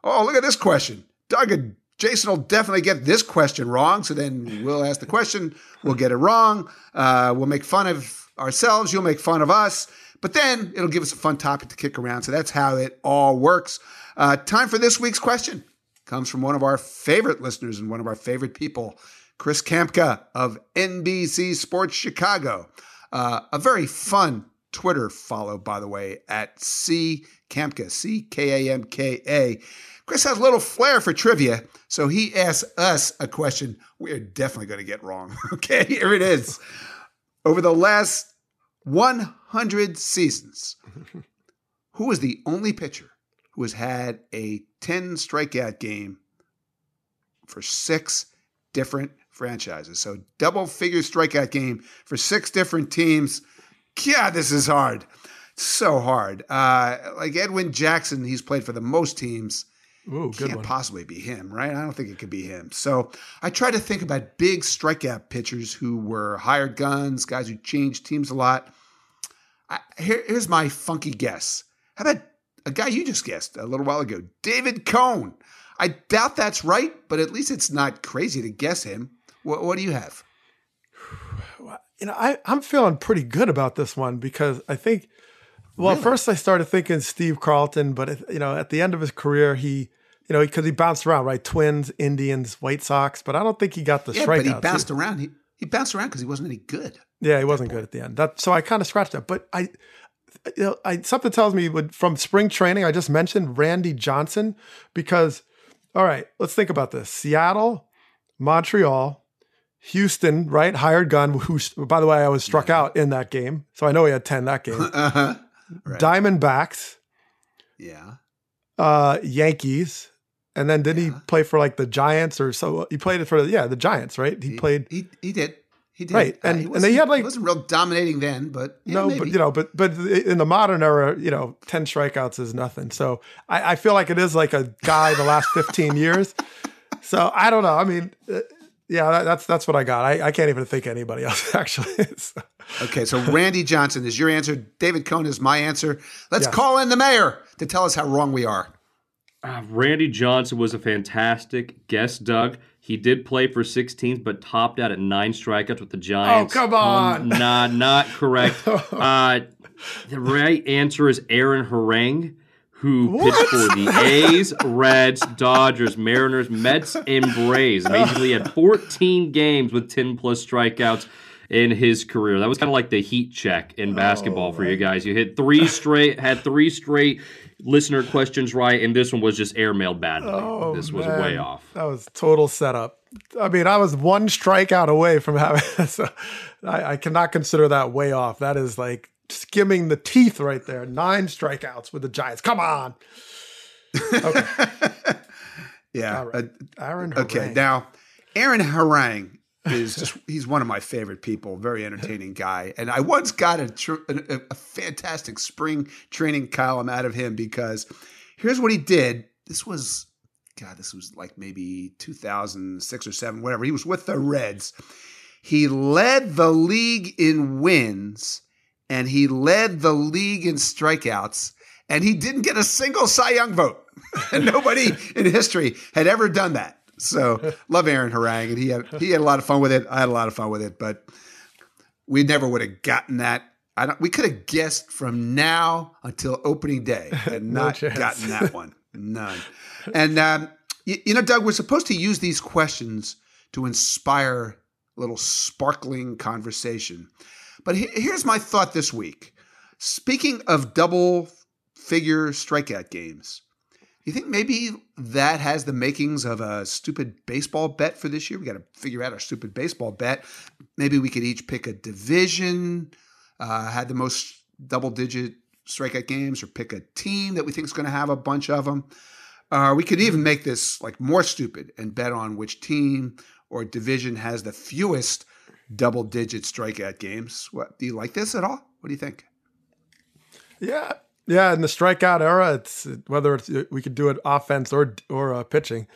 Oh, look at this question. Doug and Jason will definitely get this question wrong. So then we'll ask the question, we'll get it wrong. Uh, we'll make fun of ourselves, you'll make fun of us. But then it'll give us a fun topic to kick around. So that's how it all works. Uh, time for this week's question. Comes from one of our favorite listeners and one of our favorite people, Chris Kamka of NBC Sports Chicago. Uh, a very fun Twitter follow, by the way, at C Kamka, C K A M K A. Chris has a little flair for trivia, so he asks us a question we're definitely going to get wrong. <laughs> okay, here it is. Over the last 100 seasons, <laughs> who is the only pitcher who has had a 10 strikeout game for six different franchises? So, double figure strikeout game for six different teams. Yeah, this is hard. So hard. Uh, like Edwin Jackson, he's played for the most teams. Ooh, good Can't one. possibly be him, right? I don't think it could be him. So I try to think about big strikeout pitchers who were hired guns, guys who changed teams a lot. I, here, here's my funky guess. How about a guy you just guessed a little while ago, David Cone? I doubt that's right, but at least it's not crazy to guess him. What, what do you have? <sighs> you know, I, I'm feeling pretty good about this one because I think, well, Really? first I started thinking Steve Carlton, but you know, at the end of his career, he, you know, because he bounced around, right? Twins, Indians, White Sox, but I don't think he got the Yeah, but he bounced around. He, he bounced around because he wasn't any good. Yeah, he wasn't good at the end. That so I kind of scratched that, but I, you know, I something tells me from spring training. I just mentioned Randy Johnson because, all right, let's think about this: Seattle, Montreal, Houston, right? Hired gun. Who, by the way, I was struck out in that game, so I know he had ten that game. <laughs> Uh huh. Right. Diamondbacks, yeah. uh, Yankees, and then did he Yeah. play for like the Giants or so? He played it for yeah the Giants, right? He, played. He he did. He did. Right, Uh, and- he and wasn't- they had, like- he wasn't real dominating then, but yeah, no, maybe. but you know, but but in the modern era, you know, ten strikeouts is nothing. So I, I feel like it is like a guy the last fifteen <laughs> years. So I don't know. I mean, uh, yeah, that, that's that's what I got. I, I can't even think anybody else <laughs> actually. <laughs> So- Okay, so Randy Johnson is your answer. David Cone is my answer. Let's Yes. call in the mayor to tell us how wrong we are. Uh, Randy Johnson was a fantastic guest, Doug. He did play for six teams, but topped out at nine strikeouts with the Giants. Oh, come on. Um, nah, not correct. <laughs> uh, the right answer is Aaron Harang, who pitched for the A's, Reds, Dodgers, Mariners, Mets, and Braves. Amazingly, he had 14 games with 10 plus strikeouts in his career. That was kind of like the heat check in basketball for you guys. You hit three straight, had three straight listener questions right, and this one was just airmailed badly. Oh, this was man. way off. That was total setup. I mean, I was one strikeout away from <laughs> having. So I, I cannot consider that way off. That is like skimming the teeth right there. Nine strikeouts with the Giants. Come on. Okay. <laughs> Yeah. All right. uh, Aaron okay, now Aaron Harang is just he's one of my favorite people, very entertaining guy. And I once got a, tr- a, a fantastic spring training column out of him because here's what he did. This was God, this was like maybe 2006 or 7, whatever. He was with the Reds. He led the league in wins and he led the league in strikeouts and he didn't get a single Cy Young vote. And <laughs> nobody in history had ever done that. So love Aaron Harang, and he had he had a lot of fun with it. I had a lot of fun with it, but we never would have gotten that. I don't. We could have guessed from now until opening day <laughs> and No not chance. gotten that one. None. And um, you, you know, Doug, we're supposed to use these questions to inspire a little sparkling conversation. But he- here's my thought this week. Speaking of double figure strikeout games, you think maybe that has the makings of a stupid baseball bet for this year? We got to figure out our stupid baseball bet. Maybe we could each pick a division, uh, had the most double digit strikeout games, or pick a team that we think is going to have a bunch of them. Uh, we could even make this like more stupid and bet on which team or division has the fewest double digit strikeout games. What do you like this at all? What do you think? Yeah, yeah. In the strikeout era, it's whether it's we could do it offense or or uh, pitching.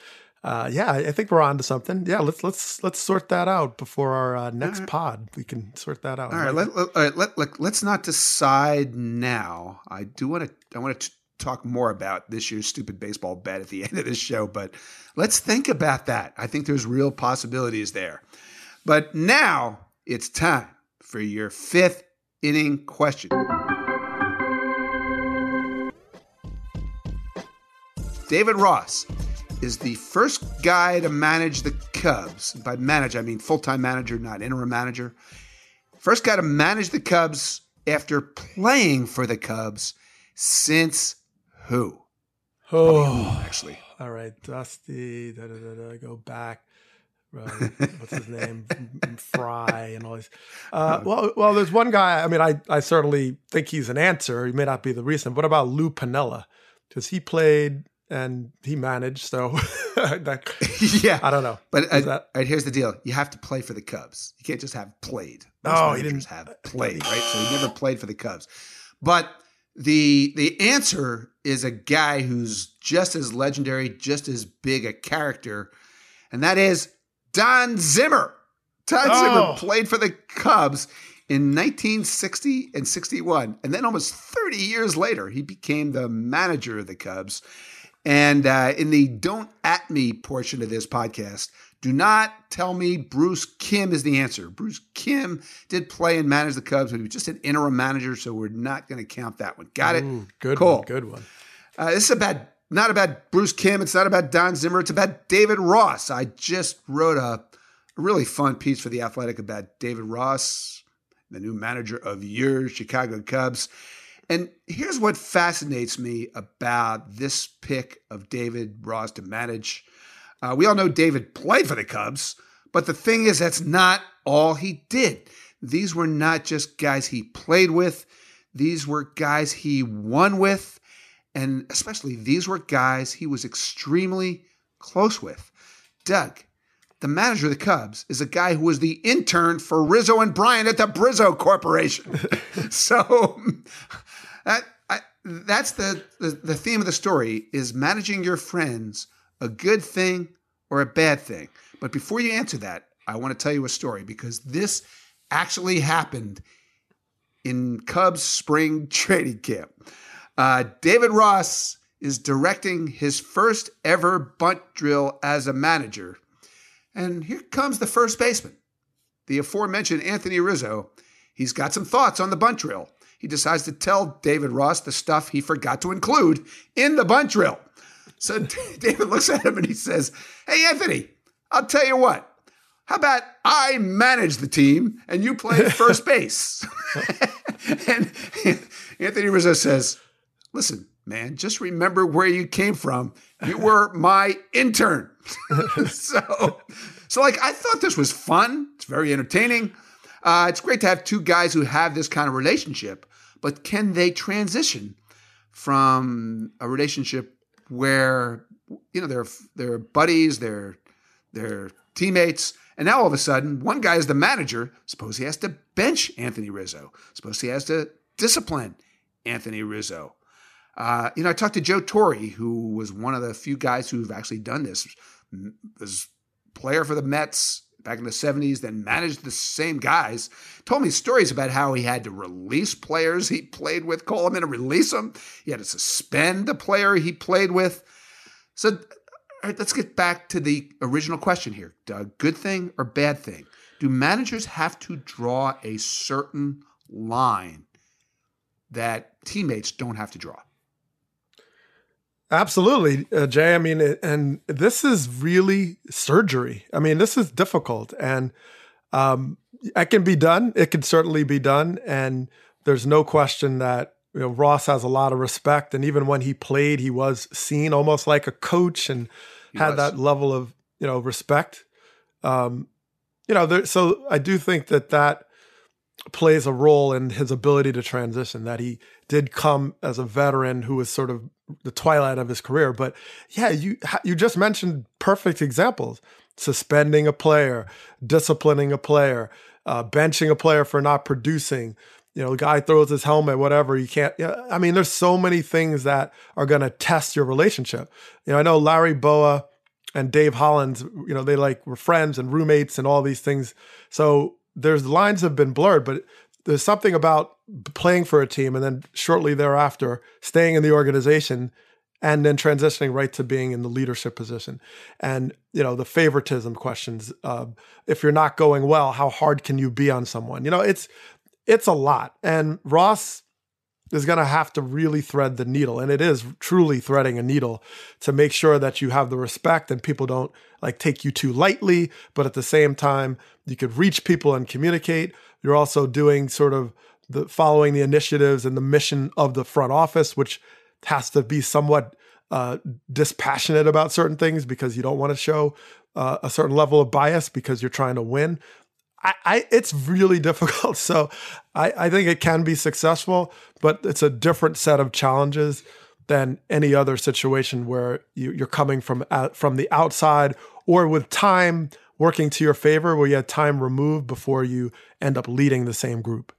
Uh, yeah, I think we're on to something. Yeah, let's let's let's sort that out before our uh, next pod. We can sort that out. All right, let, let, all right let, let, let's not decide now. I do want to I want to talk more about this year's stupid baseball bet at the <laughs> end of this show, but let's think about that. I think there's real possibilities there. But now it's time for your fifth inning question. David Ross is the first guy to manage the Cubs. By manage, I mean full time manager, not interim manager. First guy to manage the Cubs after playing for the Cubs since who? Oh, Actually, <sighs> all right, Dusty. Da, da, da, go back. Uh, <laughs> what's his name? Fry and all these. Uh, well, well, there's one guy. I mean, I I certainly think he's an answer. He may not be the reason. What about Lou Piniella? Because he played and he managed. So <laughs> that, <laughs> yeah, I don't know. But Is uh, that- right, here's the deal: you have to play for the Cubs. You can't just have played. Oh, he didn't- have <laughs> played, right? So he never played for the Cubs. But the the answer is a guy who's just as legendary, just as big a character, and that is Don Zimmer. Don Oh. Zimmer played for the Cubs in 1960 and 61, and then almost 30 years later, he became the manager of the Cubs. And uh, in the don't at me portion of this podcast, do not tell me Bruce Kimm is the answer. Bruce Kimm did play and manage the Cubs, but he was just an interim manager, so we're not going to count that one. Got it? Ooh, good Cool. one. Good one. Uh, this is about not about Bruce Kimm. It's not about Don Zimmer. It's about David Ross. I just wrote a, a really fun piece for the Athletic about David Ross, the new manager of your Chicago Cubs. And here's what fascinates me about this pick of David Ross to manage. Uh, we all know David played for the Cubs, but the thing is, that's not all he did. These were not just guys he played with, these were guys he won with. And especially, these were guys he was extremely close with. Doug, the manager of the Cubs, is a guy who was the intern for Rizzo and Bryant at the Bryzzo Corporation. <laughs> so that, I, that's the, the, the theme of the story is managing your friends a good thing or a bad thing. But before you answer that, I want to tell you a story because this actually happened in Cubs spring <laughs> training camp. Uh, David Ross is directing his first ever bunt drill as a manager. And here comes the first baseman, the aforementioned Anthony Rizzo. He's got some thoughts on the bunt drill. He decides to tell David Ross the stuff he forgot to include in the bunt drill. So <laughs> David looks at him and he says, Hey, Anthony, I'll tell you what. How about I manage the team and you play <laughs> first base? <laughs> and Anthony Rizzo says, Listen, man, just remember where you came from. You were my intern. so, so like I thought this was fun. It's very entertaining. Uh, it's great to have two guys who have this kind of relationship, but can they transition from a relationship where you know they're they're buddies, they're they're teammates, and now all of a sudden one guy is the manager. Suppose he has to bench Anthony Rizzo. Suppose he has to discipline Anthony Rizzo. Uh, you know, I talked to Joe Torre, who was one of the few guys who've actually done this. Was player for the Mets back in the 70s, then managed the same guys. Told me stories about how he had to release players he played with, call them in and release them. He had to suspend the player he played with. So, all right, let's get back to the original question here, Doug. Good thing or bad thing? Do managers have to draw a certain line that teammates don't have to draw? Absolutely, uh, Jay. I mean, it- and this is really surgery. I mean, this is difficult. And Um, it can be done. It can certainly be done, and there's no question that you know Ross has a lot of respect. And even when he played, he was seen almost like a coach and He had was. that level of you know respect. Um, you know, there, so I do think that that plays a role in his ability to transition. That he did come as a veteran who was sort of the twilight of his career. But yeah, you you just mentioned perfect examples: suspending a player, disciplining a player, uh, benching a player for not producing. You know, the guy throws his helmet, whatever. You can't. Yeah, I mean, there's so many things that are going to test your relationship. You know, I know Larry Bowa and Dave Hollins. You know, they like were friends and roommates and all these things. So there's lines have been blurred, but there's something about playing for a team and then shortly thereafter staying in the organization and then transitioning right to being in the leadership position. And you know the favoritism questions uh, if you're not going well how hard can you be on someone? You know it's it's a lot. And ross is going to have to really thread the needle and it is truly threading a needle to make sure that you have the respect and people don't like take you too lightly but at the same time you could reach people and communicate you're also doing sort of the following the initiatives and the mission of the front office which has to be somewhat uh, dispassionate about certain things because you don't want to show uh, a certain level of bias because you're trying to win I, I it's really <laughs> difficult. So I, I think it can be successful, but it's a different set of challenges than any other situation where you, you're coming from out, from the outside or with time working to your favor, where you had time removed before you end up leading the same group.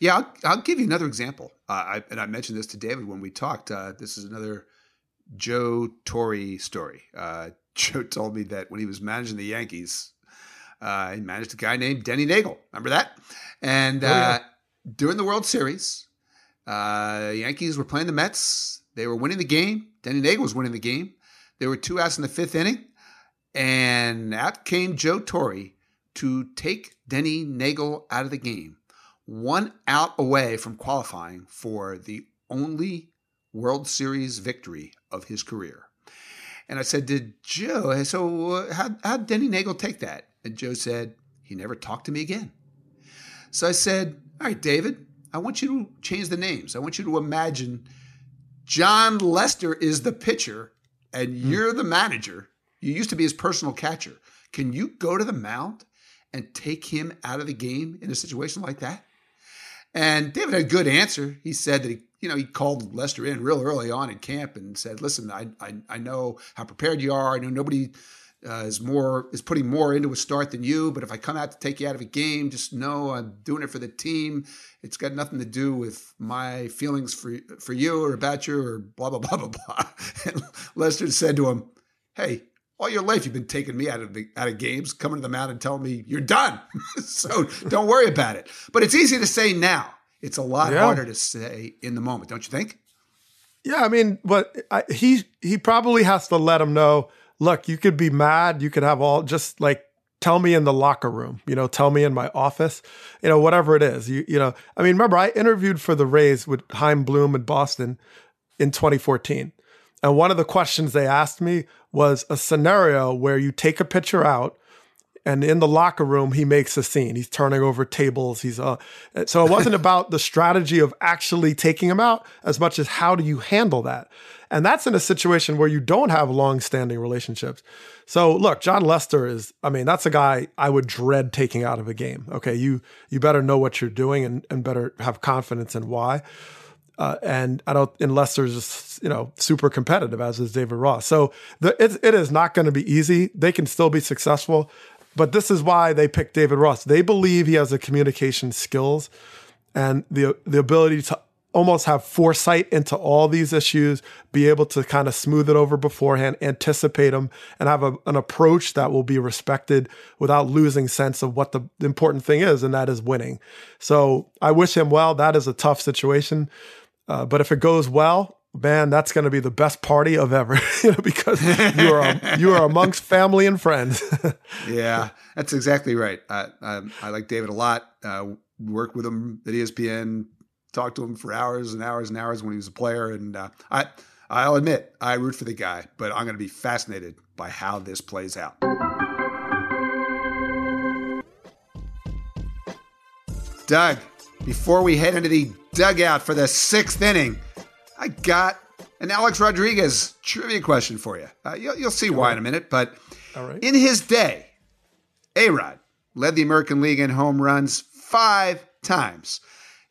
Yeah, I'll, I'll give you another example. Uh, I, and I mentioned this to David when we talked. Uh, this is another Joe Torre story. Uh, <laughs> Joe told me that when he was managing the Yankees, uh, he managed a guy named Denny Neagle. Remember that? And Oh, yeah. uh, during the World Series, uh, Yankees were playing the Mets. They were winning the game. Denny Neagle was winning the game. There were two outs in the fifth inning, and out came Joe Torre to take Denny Neagle out of the game, one out away from qualifying for the only World Series victory of his career. And I said, Did Joe, so uh, how, how'd Denny Neagle take that? And Joe said, He never talked to me again. So I said, All right, David, I want you to change the names. I want you to imagine Jon Lester is the pitcher and you're the manager. You used to be his personal catcher. Can you go to the mound and take him out of the game in a situation like that? And David had a good answer. He said that he, you know, he called Lester in real early on in camp and said, "Listen, I, I, I know how prepared you are. I know nobody uh, is more is putting more into a start than you. But if I come out to take you out of a game, just know I'm doing it for the team. It's got nothing to do with my feelings for for you or about you or blah blah blah blah blah." <laughs> And Lester said to him, "Hey." All your life, you've been taking me out of the out of games, coming to the mound and telling me you're done. <laughs> so don't worry about it. But it's easy to say now. It's a lot Yeah. harder to say in the moment, don't you think? Yeah, I mean, but I, he he probably has to let him know. Look, you could be mad. You could have all just like tell me in the locker room. You know, tell me in my office. You know, whatever it is. You you know, I mean, remember I interviewed for the Rays with Chaim Bloom in Boston in 2014, and one of the questions they asked me was a scenario where you take a pitcher out and in the locker room he makes a scene. He's turning over tables. He's uh so it wasn't <laughs> about the strategy of actually taking him out as much as how do you handle that. And that's in a situation where you don't have long-standing relationships. So look jon lester is i mean that's a guy i would dread taking out of a game. Okay you you better know what you're doing and, and better have confidence in why uh, and I don't, Lester's just, you know, super competitive, as is David Ross. So the, it, it is not going to be easy. They can still be successful, but this is why they picked David Ross. They believe he has the communication skills and the the ability to almost have foresight into all these issues, be able to kind of smooth it over beforehand, anticipate them, and have a, an approach that will be respected without losing sense of what the important thing is, and that is winning. So I wish him well. That is a tough situation. Uh, but if it goes well, man, that's going to be the best party of ever, <laughs> you know, because you are you are amongst family and friends. <laughs> Yeah, that's exactly right. I, I, I like David a lot. Uh, worked with him at ESPN, talked to him for hours and hours and hours when he was a player. And uh, I, I'll admit, I root for the guy, but I'm going to be fascinated by how this plays out. Doug, before we head into the dugout for the sixth inning, I got an Alex Rodriguez trivia question for you. Uh, you'll, you'll, see why in a minute, but in his day, A Rod led the American League in home runs five times.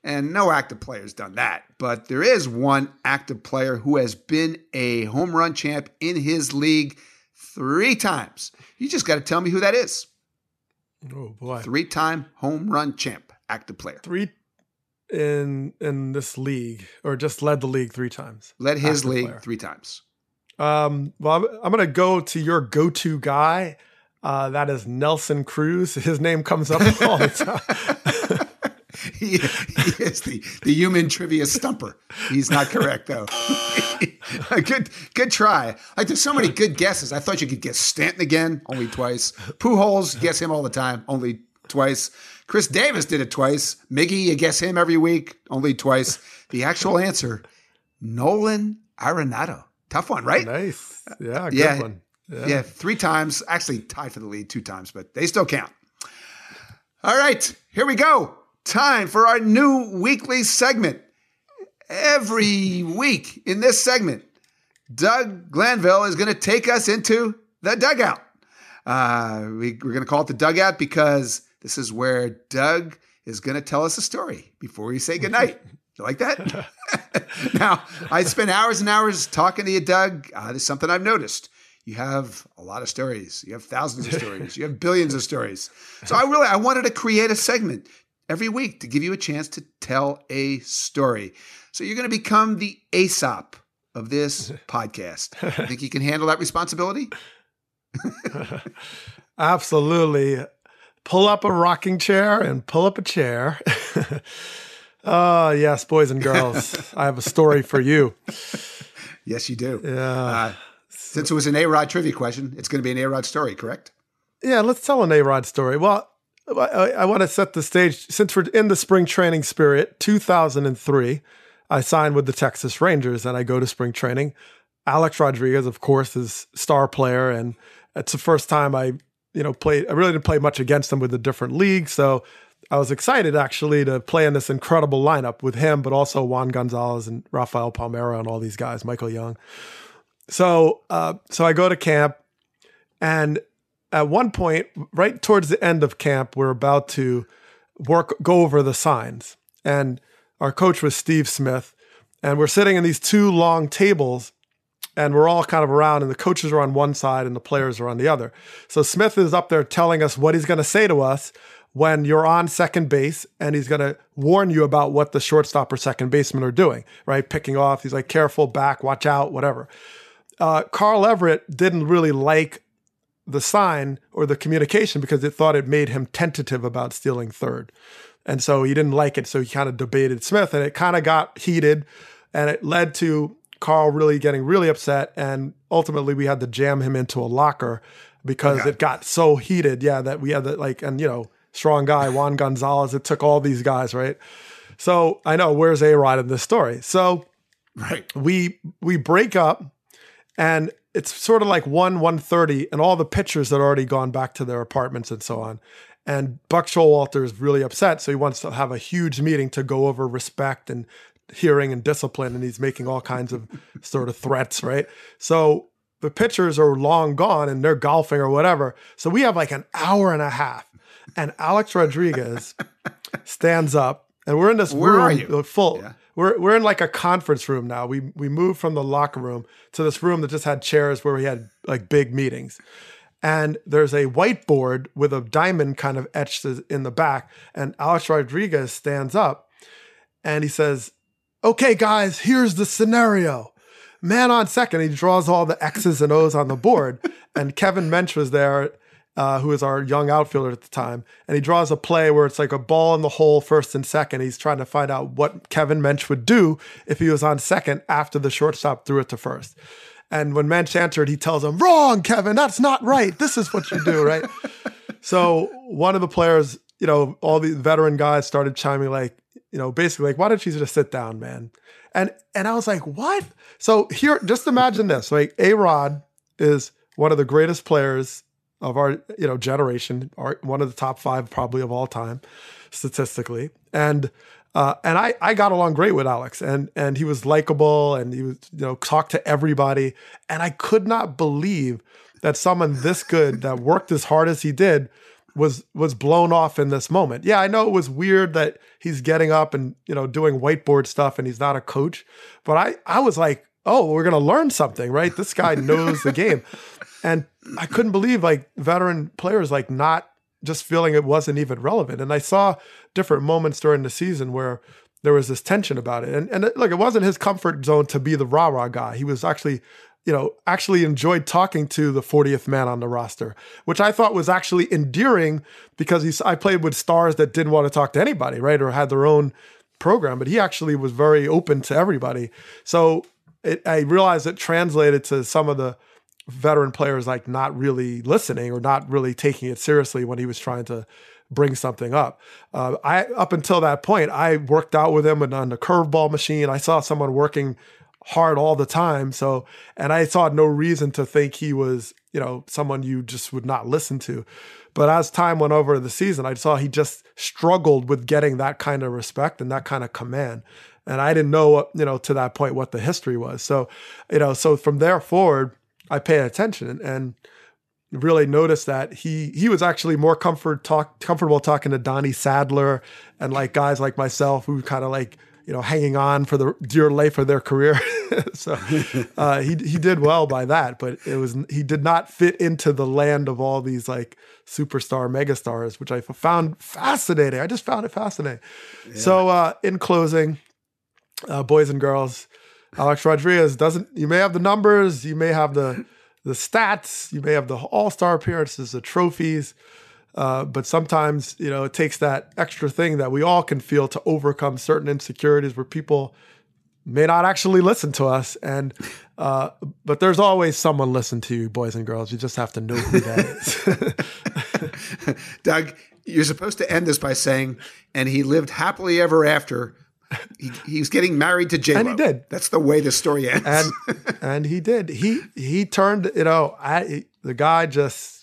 And no active player has done that. But there is one active player who has been a home run champ in his league three times. You just got to tell me who that is. Oh boy. Three time home run champ, active player. Three in in this league, or just led the league three times. Led his league player. three times. Um, well, I'm, I'm going to go to your go-to guy. Uh, that is Nelson Cruz. His name comes up <laughs> all the time. <laughs> he, he, is the, the human trivia stumper. He's not correct though. <laughs> good good try. Like there's so many good guesses. I thought you could guess Stanton again, only twice. Pujols, guess him all the time, only twice. Chris Davis did it twice. Miggy, you guess him every week, only twice. The actual answer, Nolan Arenado. Tough one, right? Nice. Yeah, good yeah, one. Yeah. yeah, three times. Actually tied for the lead two times, but they still count. All right, here we go. Time for our new weekly segment. Every week in this segment, Doug Glanville is going to take us into the dugout. Uh, we, we're going to call it the dugout because this is where Doug is going to tell us a story before we say goodnight. <laughs> You like that? <laughs> <laughs> now, I spent hours and hours talking to you, Doug. Uh, there's something I've noticed. You have a lot of stories. You have thousands of stories. You have billions of stories. So I really I wanted to create a segment every week to give you a chance to tell a story. So you're going to become the Aesop of this podcast. You Think you can handle that responsibility? Absolutely. Pull up a rocking chair and pull up a chair. Oh, <laughs> yes, boys and girls. I have a story for you. Yes, you do. Yeah. Uh, since it was an A Rod trivia question, it's going to be an A Rod story, correct? Yeah, let's tell an A Rod story. Well, I, I want to set the stage. Since we're in the spring training spirit, 2003, I signed with the Texas Rangers and I go to spring training. Alex Rodriguez, of course, is star player, and it's the first time I, you know, played. I really didn't play much against him with a different league, so I was excited actually to play in this incredible lineup with him, but also Juan Gonzalez and Rafael Palmeiro and all these guys, Michael Young. So, uh, so I go to camp, and at one point, right towards the end of camp, we're about to work go over the signs, and our coach was Steve Smith, and we're sitting in these two long tables and we're all kind of around, and the coaches are on one side and the players are on the other. So Smith is up there telling us what he's going to say to us when you're on second base and he's going to warn you about what the shortstop or second baseman are doing, right? Picking off. He's like, careful, back, watch out, whatever. Uh, Carl Everett didn't really like the sign or the communication because it thought it made him tentative about stealing third. And so he didn't like it. So he kind of debated Smith and it kind of got heated and it led to Carl really getting really upset. And ultimately we had to jam him into a locker because it got so heated. Yeah. That we had to like, and you know, strong guy, Juan Gonzalez. It took all these guys, right? So I know where's A Rod in this story. So right. we we break up and it's sort of like 1 130 and all the pitchers had already gone back to their apartments and so on. And Buck Showalter is really upset. So he wants to have a huge meeting to go over respect and hearing and discipline. And he's making all kinds of sort of threats, right? So the pitchers are long gone and they're golfing or whatever. So we have like an hour and a half and Alex Rodriguez <laughs> stands up, and we're in this Where room are you? full. Yeah. We're we're in like a conference room now. We we moved from the locker room to this room that just had chairs where we had like big meetings. And there's a whiteboard with a diamond kind of etched in the back. And Alex Rodriguez stands up and he says, Okay, guys, here's the scenario. Man on second, he draws all the X's and O's on the board. <laughs> and Kevin Mench was there uh, was our young outfielder at the time, and he draws a play where it's like a ball in the hole, first and second. He's trying to find out what Kevin Mench would do if he was on second after the shortstop threw it to first. And when Mench answered, he tells him, "Wrong, Kevin. That's not right. This is what you do, right?" <laughs> so one of the players, you know, all the veteran guys started chiming like, you know, basically like, "Why don't you just sit down, man?" And and I was like, "What?" So here, just imagine this: like A Rod is one of the greatest players of our you know generation, our, one of the top five probably of all time, statistically, and. Uh, and I, I got along great with Alex, and and he was likable, and he was you know talked to everybody, and I could not believe that someone this good that worked as hard as he did was was blown off in this moment. Yeah, I know it was weird that he's getting up and you know doing whiteboard stuff and he's not a coach, but I I was like, oh, we're gonna learn something, right? This guy knows the game, <laughs> and I couldn't believe like veteran players like not just feeling it wasn't even relevant. And I saw different moments during the season where there was this tension about it. And and look, it wasn't his comfort zone to be the rah rah guy. He was actually you know, actually enjoyed talking to the 40th man on the roster, which I thought was actually endearing because he's, I played with stars that didn't want to talk to anybody, right? Or had their own program, but he actually was very open to everybody. So it, I realized it translated to some of the veteran players like not really listening or not really taking it seriously when he was trying to bring something up. Uh, I up until that point, I worked out with him and on the curveball machine. I saw someone working hard all the time. So, and I saw no reason to think he was, you know, someone you just would not listen to. But as time went over the season, I saw he just struggled with getting that kind of respect and that kind of command. And I didn't know, you know, to that point what the history was. So, you know, so from there forward, I paid attention and really noticed that he he was actually more comfort talk comfortable talking to Donnie Sadler and like guys like myself who kind of like you know, hanging on for the dear life of their career. <laughs> so uh, he he did well by that, but it was he did not fit into the land of all these like superstar megastars, which I found fascinating. I just found it fascinating. Yeah. So uh, in closing, uh, boys and girls, Alex Rodriguez doesn't. You may have the numbers, you may have the the stats, you may have the All Star appearances, the trophies. Uh, but sometimes, you know, it takes that extra thing that we all can feel to overcome certain insecurities where people may not actually listen to us. And uh, but there's always someone listen to you, boys and girls. You just have to know who that <laughs> is. <laughs> Doug, you're supposed to end this by saying, "And he lived happily ever after." He, he's getting married to J. And he did. That's the way the story ends. And and he did. He he turned. You know, I the guy just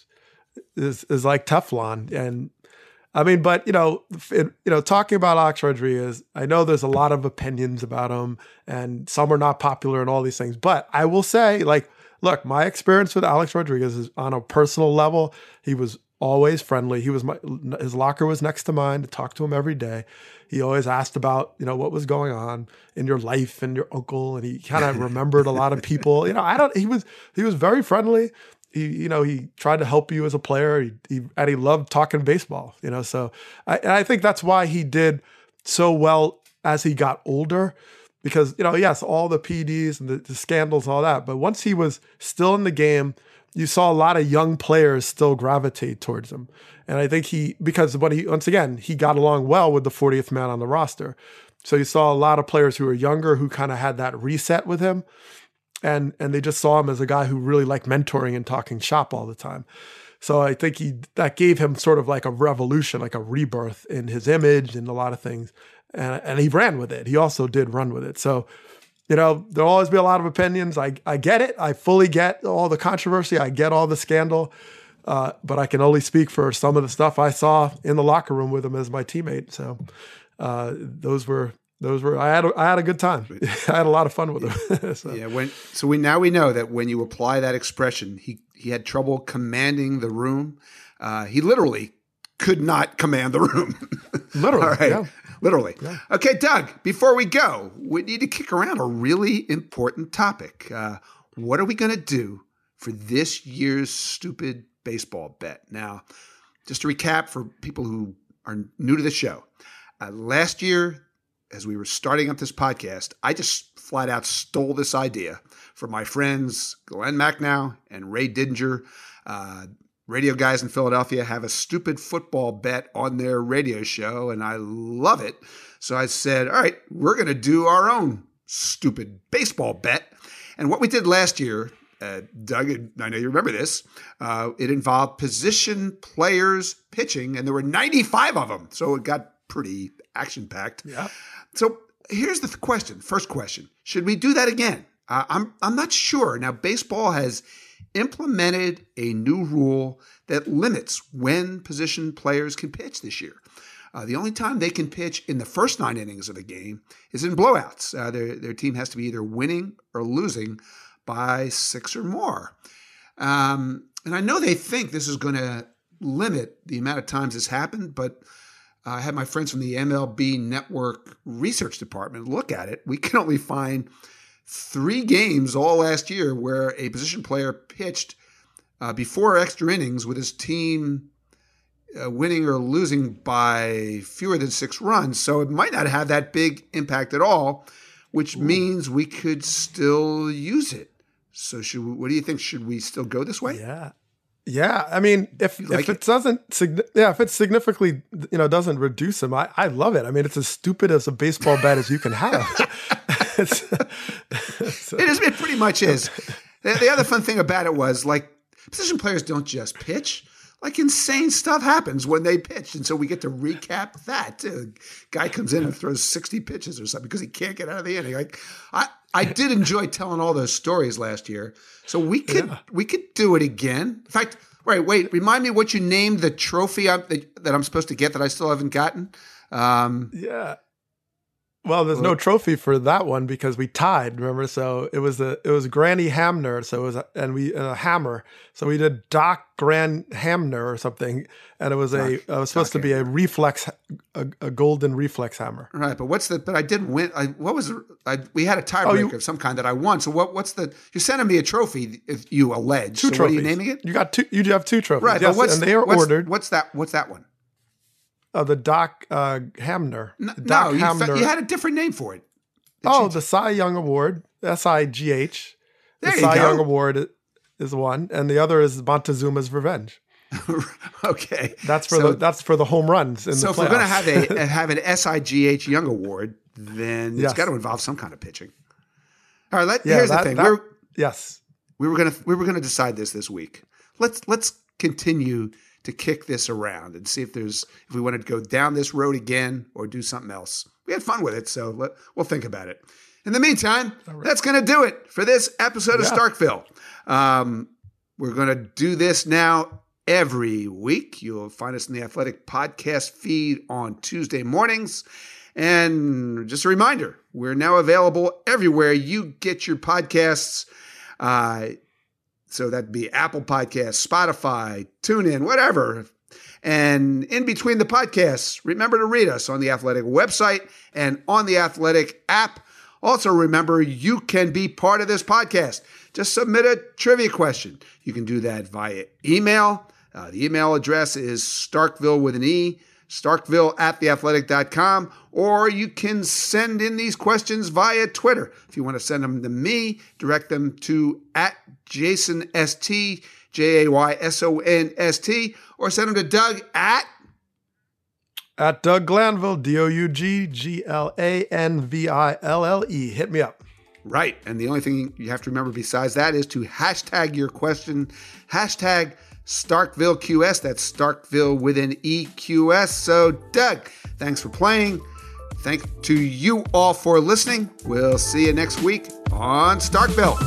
is is like Teflon. And I mean, but you know, it, you know, talking about Alex Rodriguez, I know there's a lot of opinions about him, and some are not popular and all these things. But I will say, like, look, my experience with Alex Rodriguez is on a personal level. He was always friendly. He was my his locker was next to mine. To talk to him every day. He always asked about you know what was going on in your life and your uncle, and he kind of <laughs> remembered a lot of people. You know, I don't. He was he was very friendly he you know he tried to help you as a player. He, he and he loved talking baseball you know so I, and I think that's why he did so well as he got older because you know yes all the PDs and the, the scandals and all that but once he was still in the game you saw a lot of young players still gravitate towards him. And I think he because when he once again he got along well with the 40th man on the roster. So you saw a lot of players who were younger who kind of had that reset with him and and they just saw him as a guy who really liked mentoring and talking shop all the time. So I think he that gave him sort of like a revolution, like a rebirth in his image and a lot of things. And and he ran with it. He also did run with it. So, you know, there'll always be a lot of opinions. I I get it. I fully get all the controversy. I get all the scandal. Uh, but I can only speak for some of the stuff I saw in the locker room with him as my teammate. So uh, those were those were I had a, I had a good time. <laughs> I had a lot of fun with them. <laughs> so. Yeah, when so we now we know that when you apply that expression, he he had trouble commanding the room. Uh, he literally could not command the room. <laughs> literally, All right. Yeah. Literally. Yeah. Okay, Doug. Before we go, we need to kick around a really important topic. Uh, what are we going to do for this year's stupid baseball bet? Now, just to recap for people who are new to the show, uh, last year as we were starting up this podcast, I just flat out stole this idea from my friends Glenn Macnow and Ray Didinger. Uh, radio guys in Philadelphia have a stupid football bet on their radio show, and I love it. So I said, all right, we're going to do our own stupid baseball bet. And what we did last year, uh, Doug, I know you remember this, uh, it involved position players pitching, and there were 95 of them. So it got pretty action packed. Yeah. So here's the question. First question: Should we do that again? Uh, I'm I'm not sure. Now, baseball has implemented a new rule that limits when position players can pitch this year. Uh, the only time they can pitch in the first nine innings of a game is in blowouts. Uh, their, their team has to be either winning or losing by six or more. Um, and I know they think this is going to limit the amount of times this happened, but I had my friends from the MLB Network research department look at it. We can only find three games all last year where a position player pitched uh, before extra innings with his team uh, winning or losing by fewer than six runs. So it might not have that big impact at all, which Ooh. means we could still use it. So should we, what do you think? Should we still go this way? Yeah. Yeah, I mean, if like if it, it doesn't, yeah, if it significantly, you know, doesn't reduce them, I, I love it. I mean, it's as stupid as a baseball bat as you can have. <laughs> it's, it is. It pretty much is. The, the other fun thing about it was like position players don't just pitch like insane stuff happens when they pitch. And so we get to recap that too. Guy comes in and throws 60 pitches or something because he can't get out of the inning. Like I, I did enjoy telling all those stories last year. So we could yeah. we could do it again. In fact, right, wait, remind me what you named the trophy I'm, that, that I'm supposed to get that I still haven't gotten. Um, yeah. Well, there's no trophy for that one because we tied. Remember, so it was a it was Granny Hamner. So it was a, and we a hammer. So we did Doc Grand Hamner or something, and it was Doc, a it was supposed Doc to be a reflex, a, a, golden reflex hammer. Right, but what's the? But I didn't win. I, what was? I, we had a tiebreaker oh, of some kind that I won. So what? What's the? You're sending me a trophy if you allege. Two so trophies. What are you naming it? You got two. You have two trophies. Right, yes, but what's and they are what's, ordered. What's that? What's that one? Oh, the Doc uh, Hamner. No, Doc no you, Hamner. you had a different name for it. oh, the Cy Young Award, S I G H. The Cy go. Young Award is one, and the other is Montezuma's Revenge. <laughs> okay, that's for so, the that's for the home runs. In so if we're going to have a <laughs> have an S I G H Young Award, then yes. it's got to involve some kind of pitching. All right, let, yeah, here's that, the thing. That, we're, yes, we were gonna we were gonna decide this this week. Let's let's continue to kick this around and see if there's if we want to go down this road again or do something else. We had fun with it, so let, we'll think about it. In the meantime, right. that's going to do it for this episode yeah. of Starkville. Um, we're going to do this now every week. You'll find us in the Athletic Podcast feed on Tuesday mornings. And just a reminder, we're now available everywhere you get your podcasts. Uh, so that'd be Apple Podcasts, Spotify, TuneIn, whatever. And in between the podcasts, remember to read us on the Athletic website and on the Athletic app. Also, remember you can be part of this podcast. Just submit a trivia question. You can do that via email. Uh, the email address is Starkville with an E, Starkville at theathletic.com, or you can send in these questions via Twitter. If you want to send them to me, direct them to at Jayson ST, J A Y S O N S T, or send them to Doug at at Doug Glanville, D O U G G L A N V I L L E. Hit me up. Right. And the only thing you have to remember besides that is to hashtag your question, hashtag Starkville QS. That's Starkville with an EQS. So, Doug, thanks for playing. Thank to you all for listening. We'll see you next week on Starkville.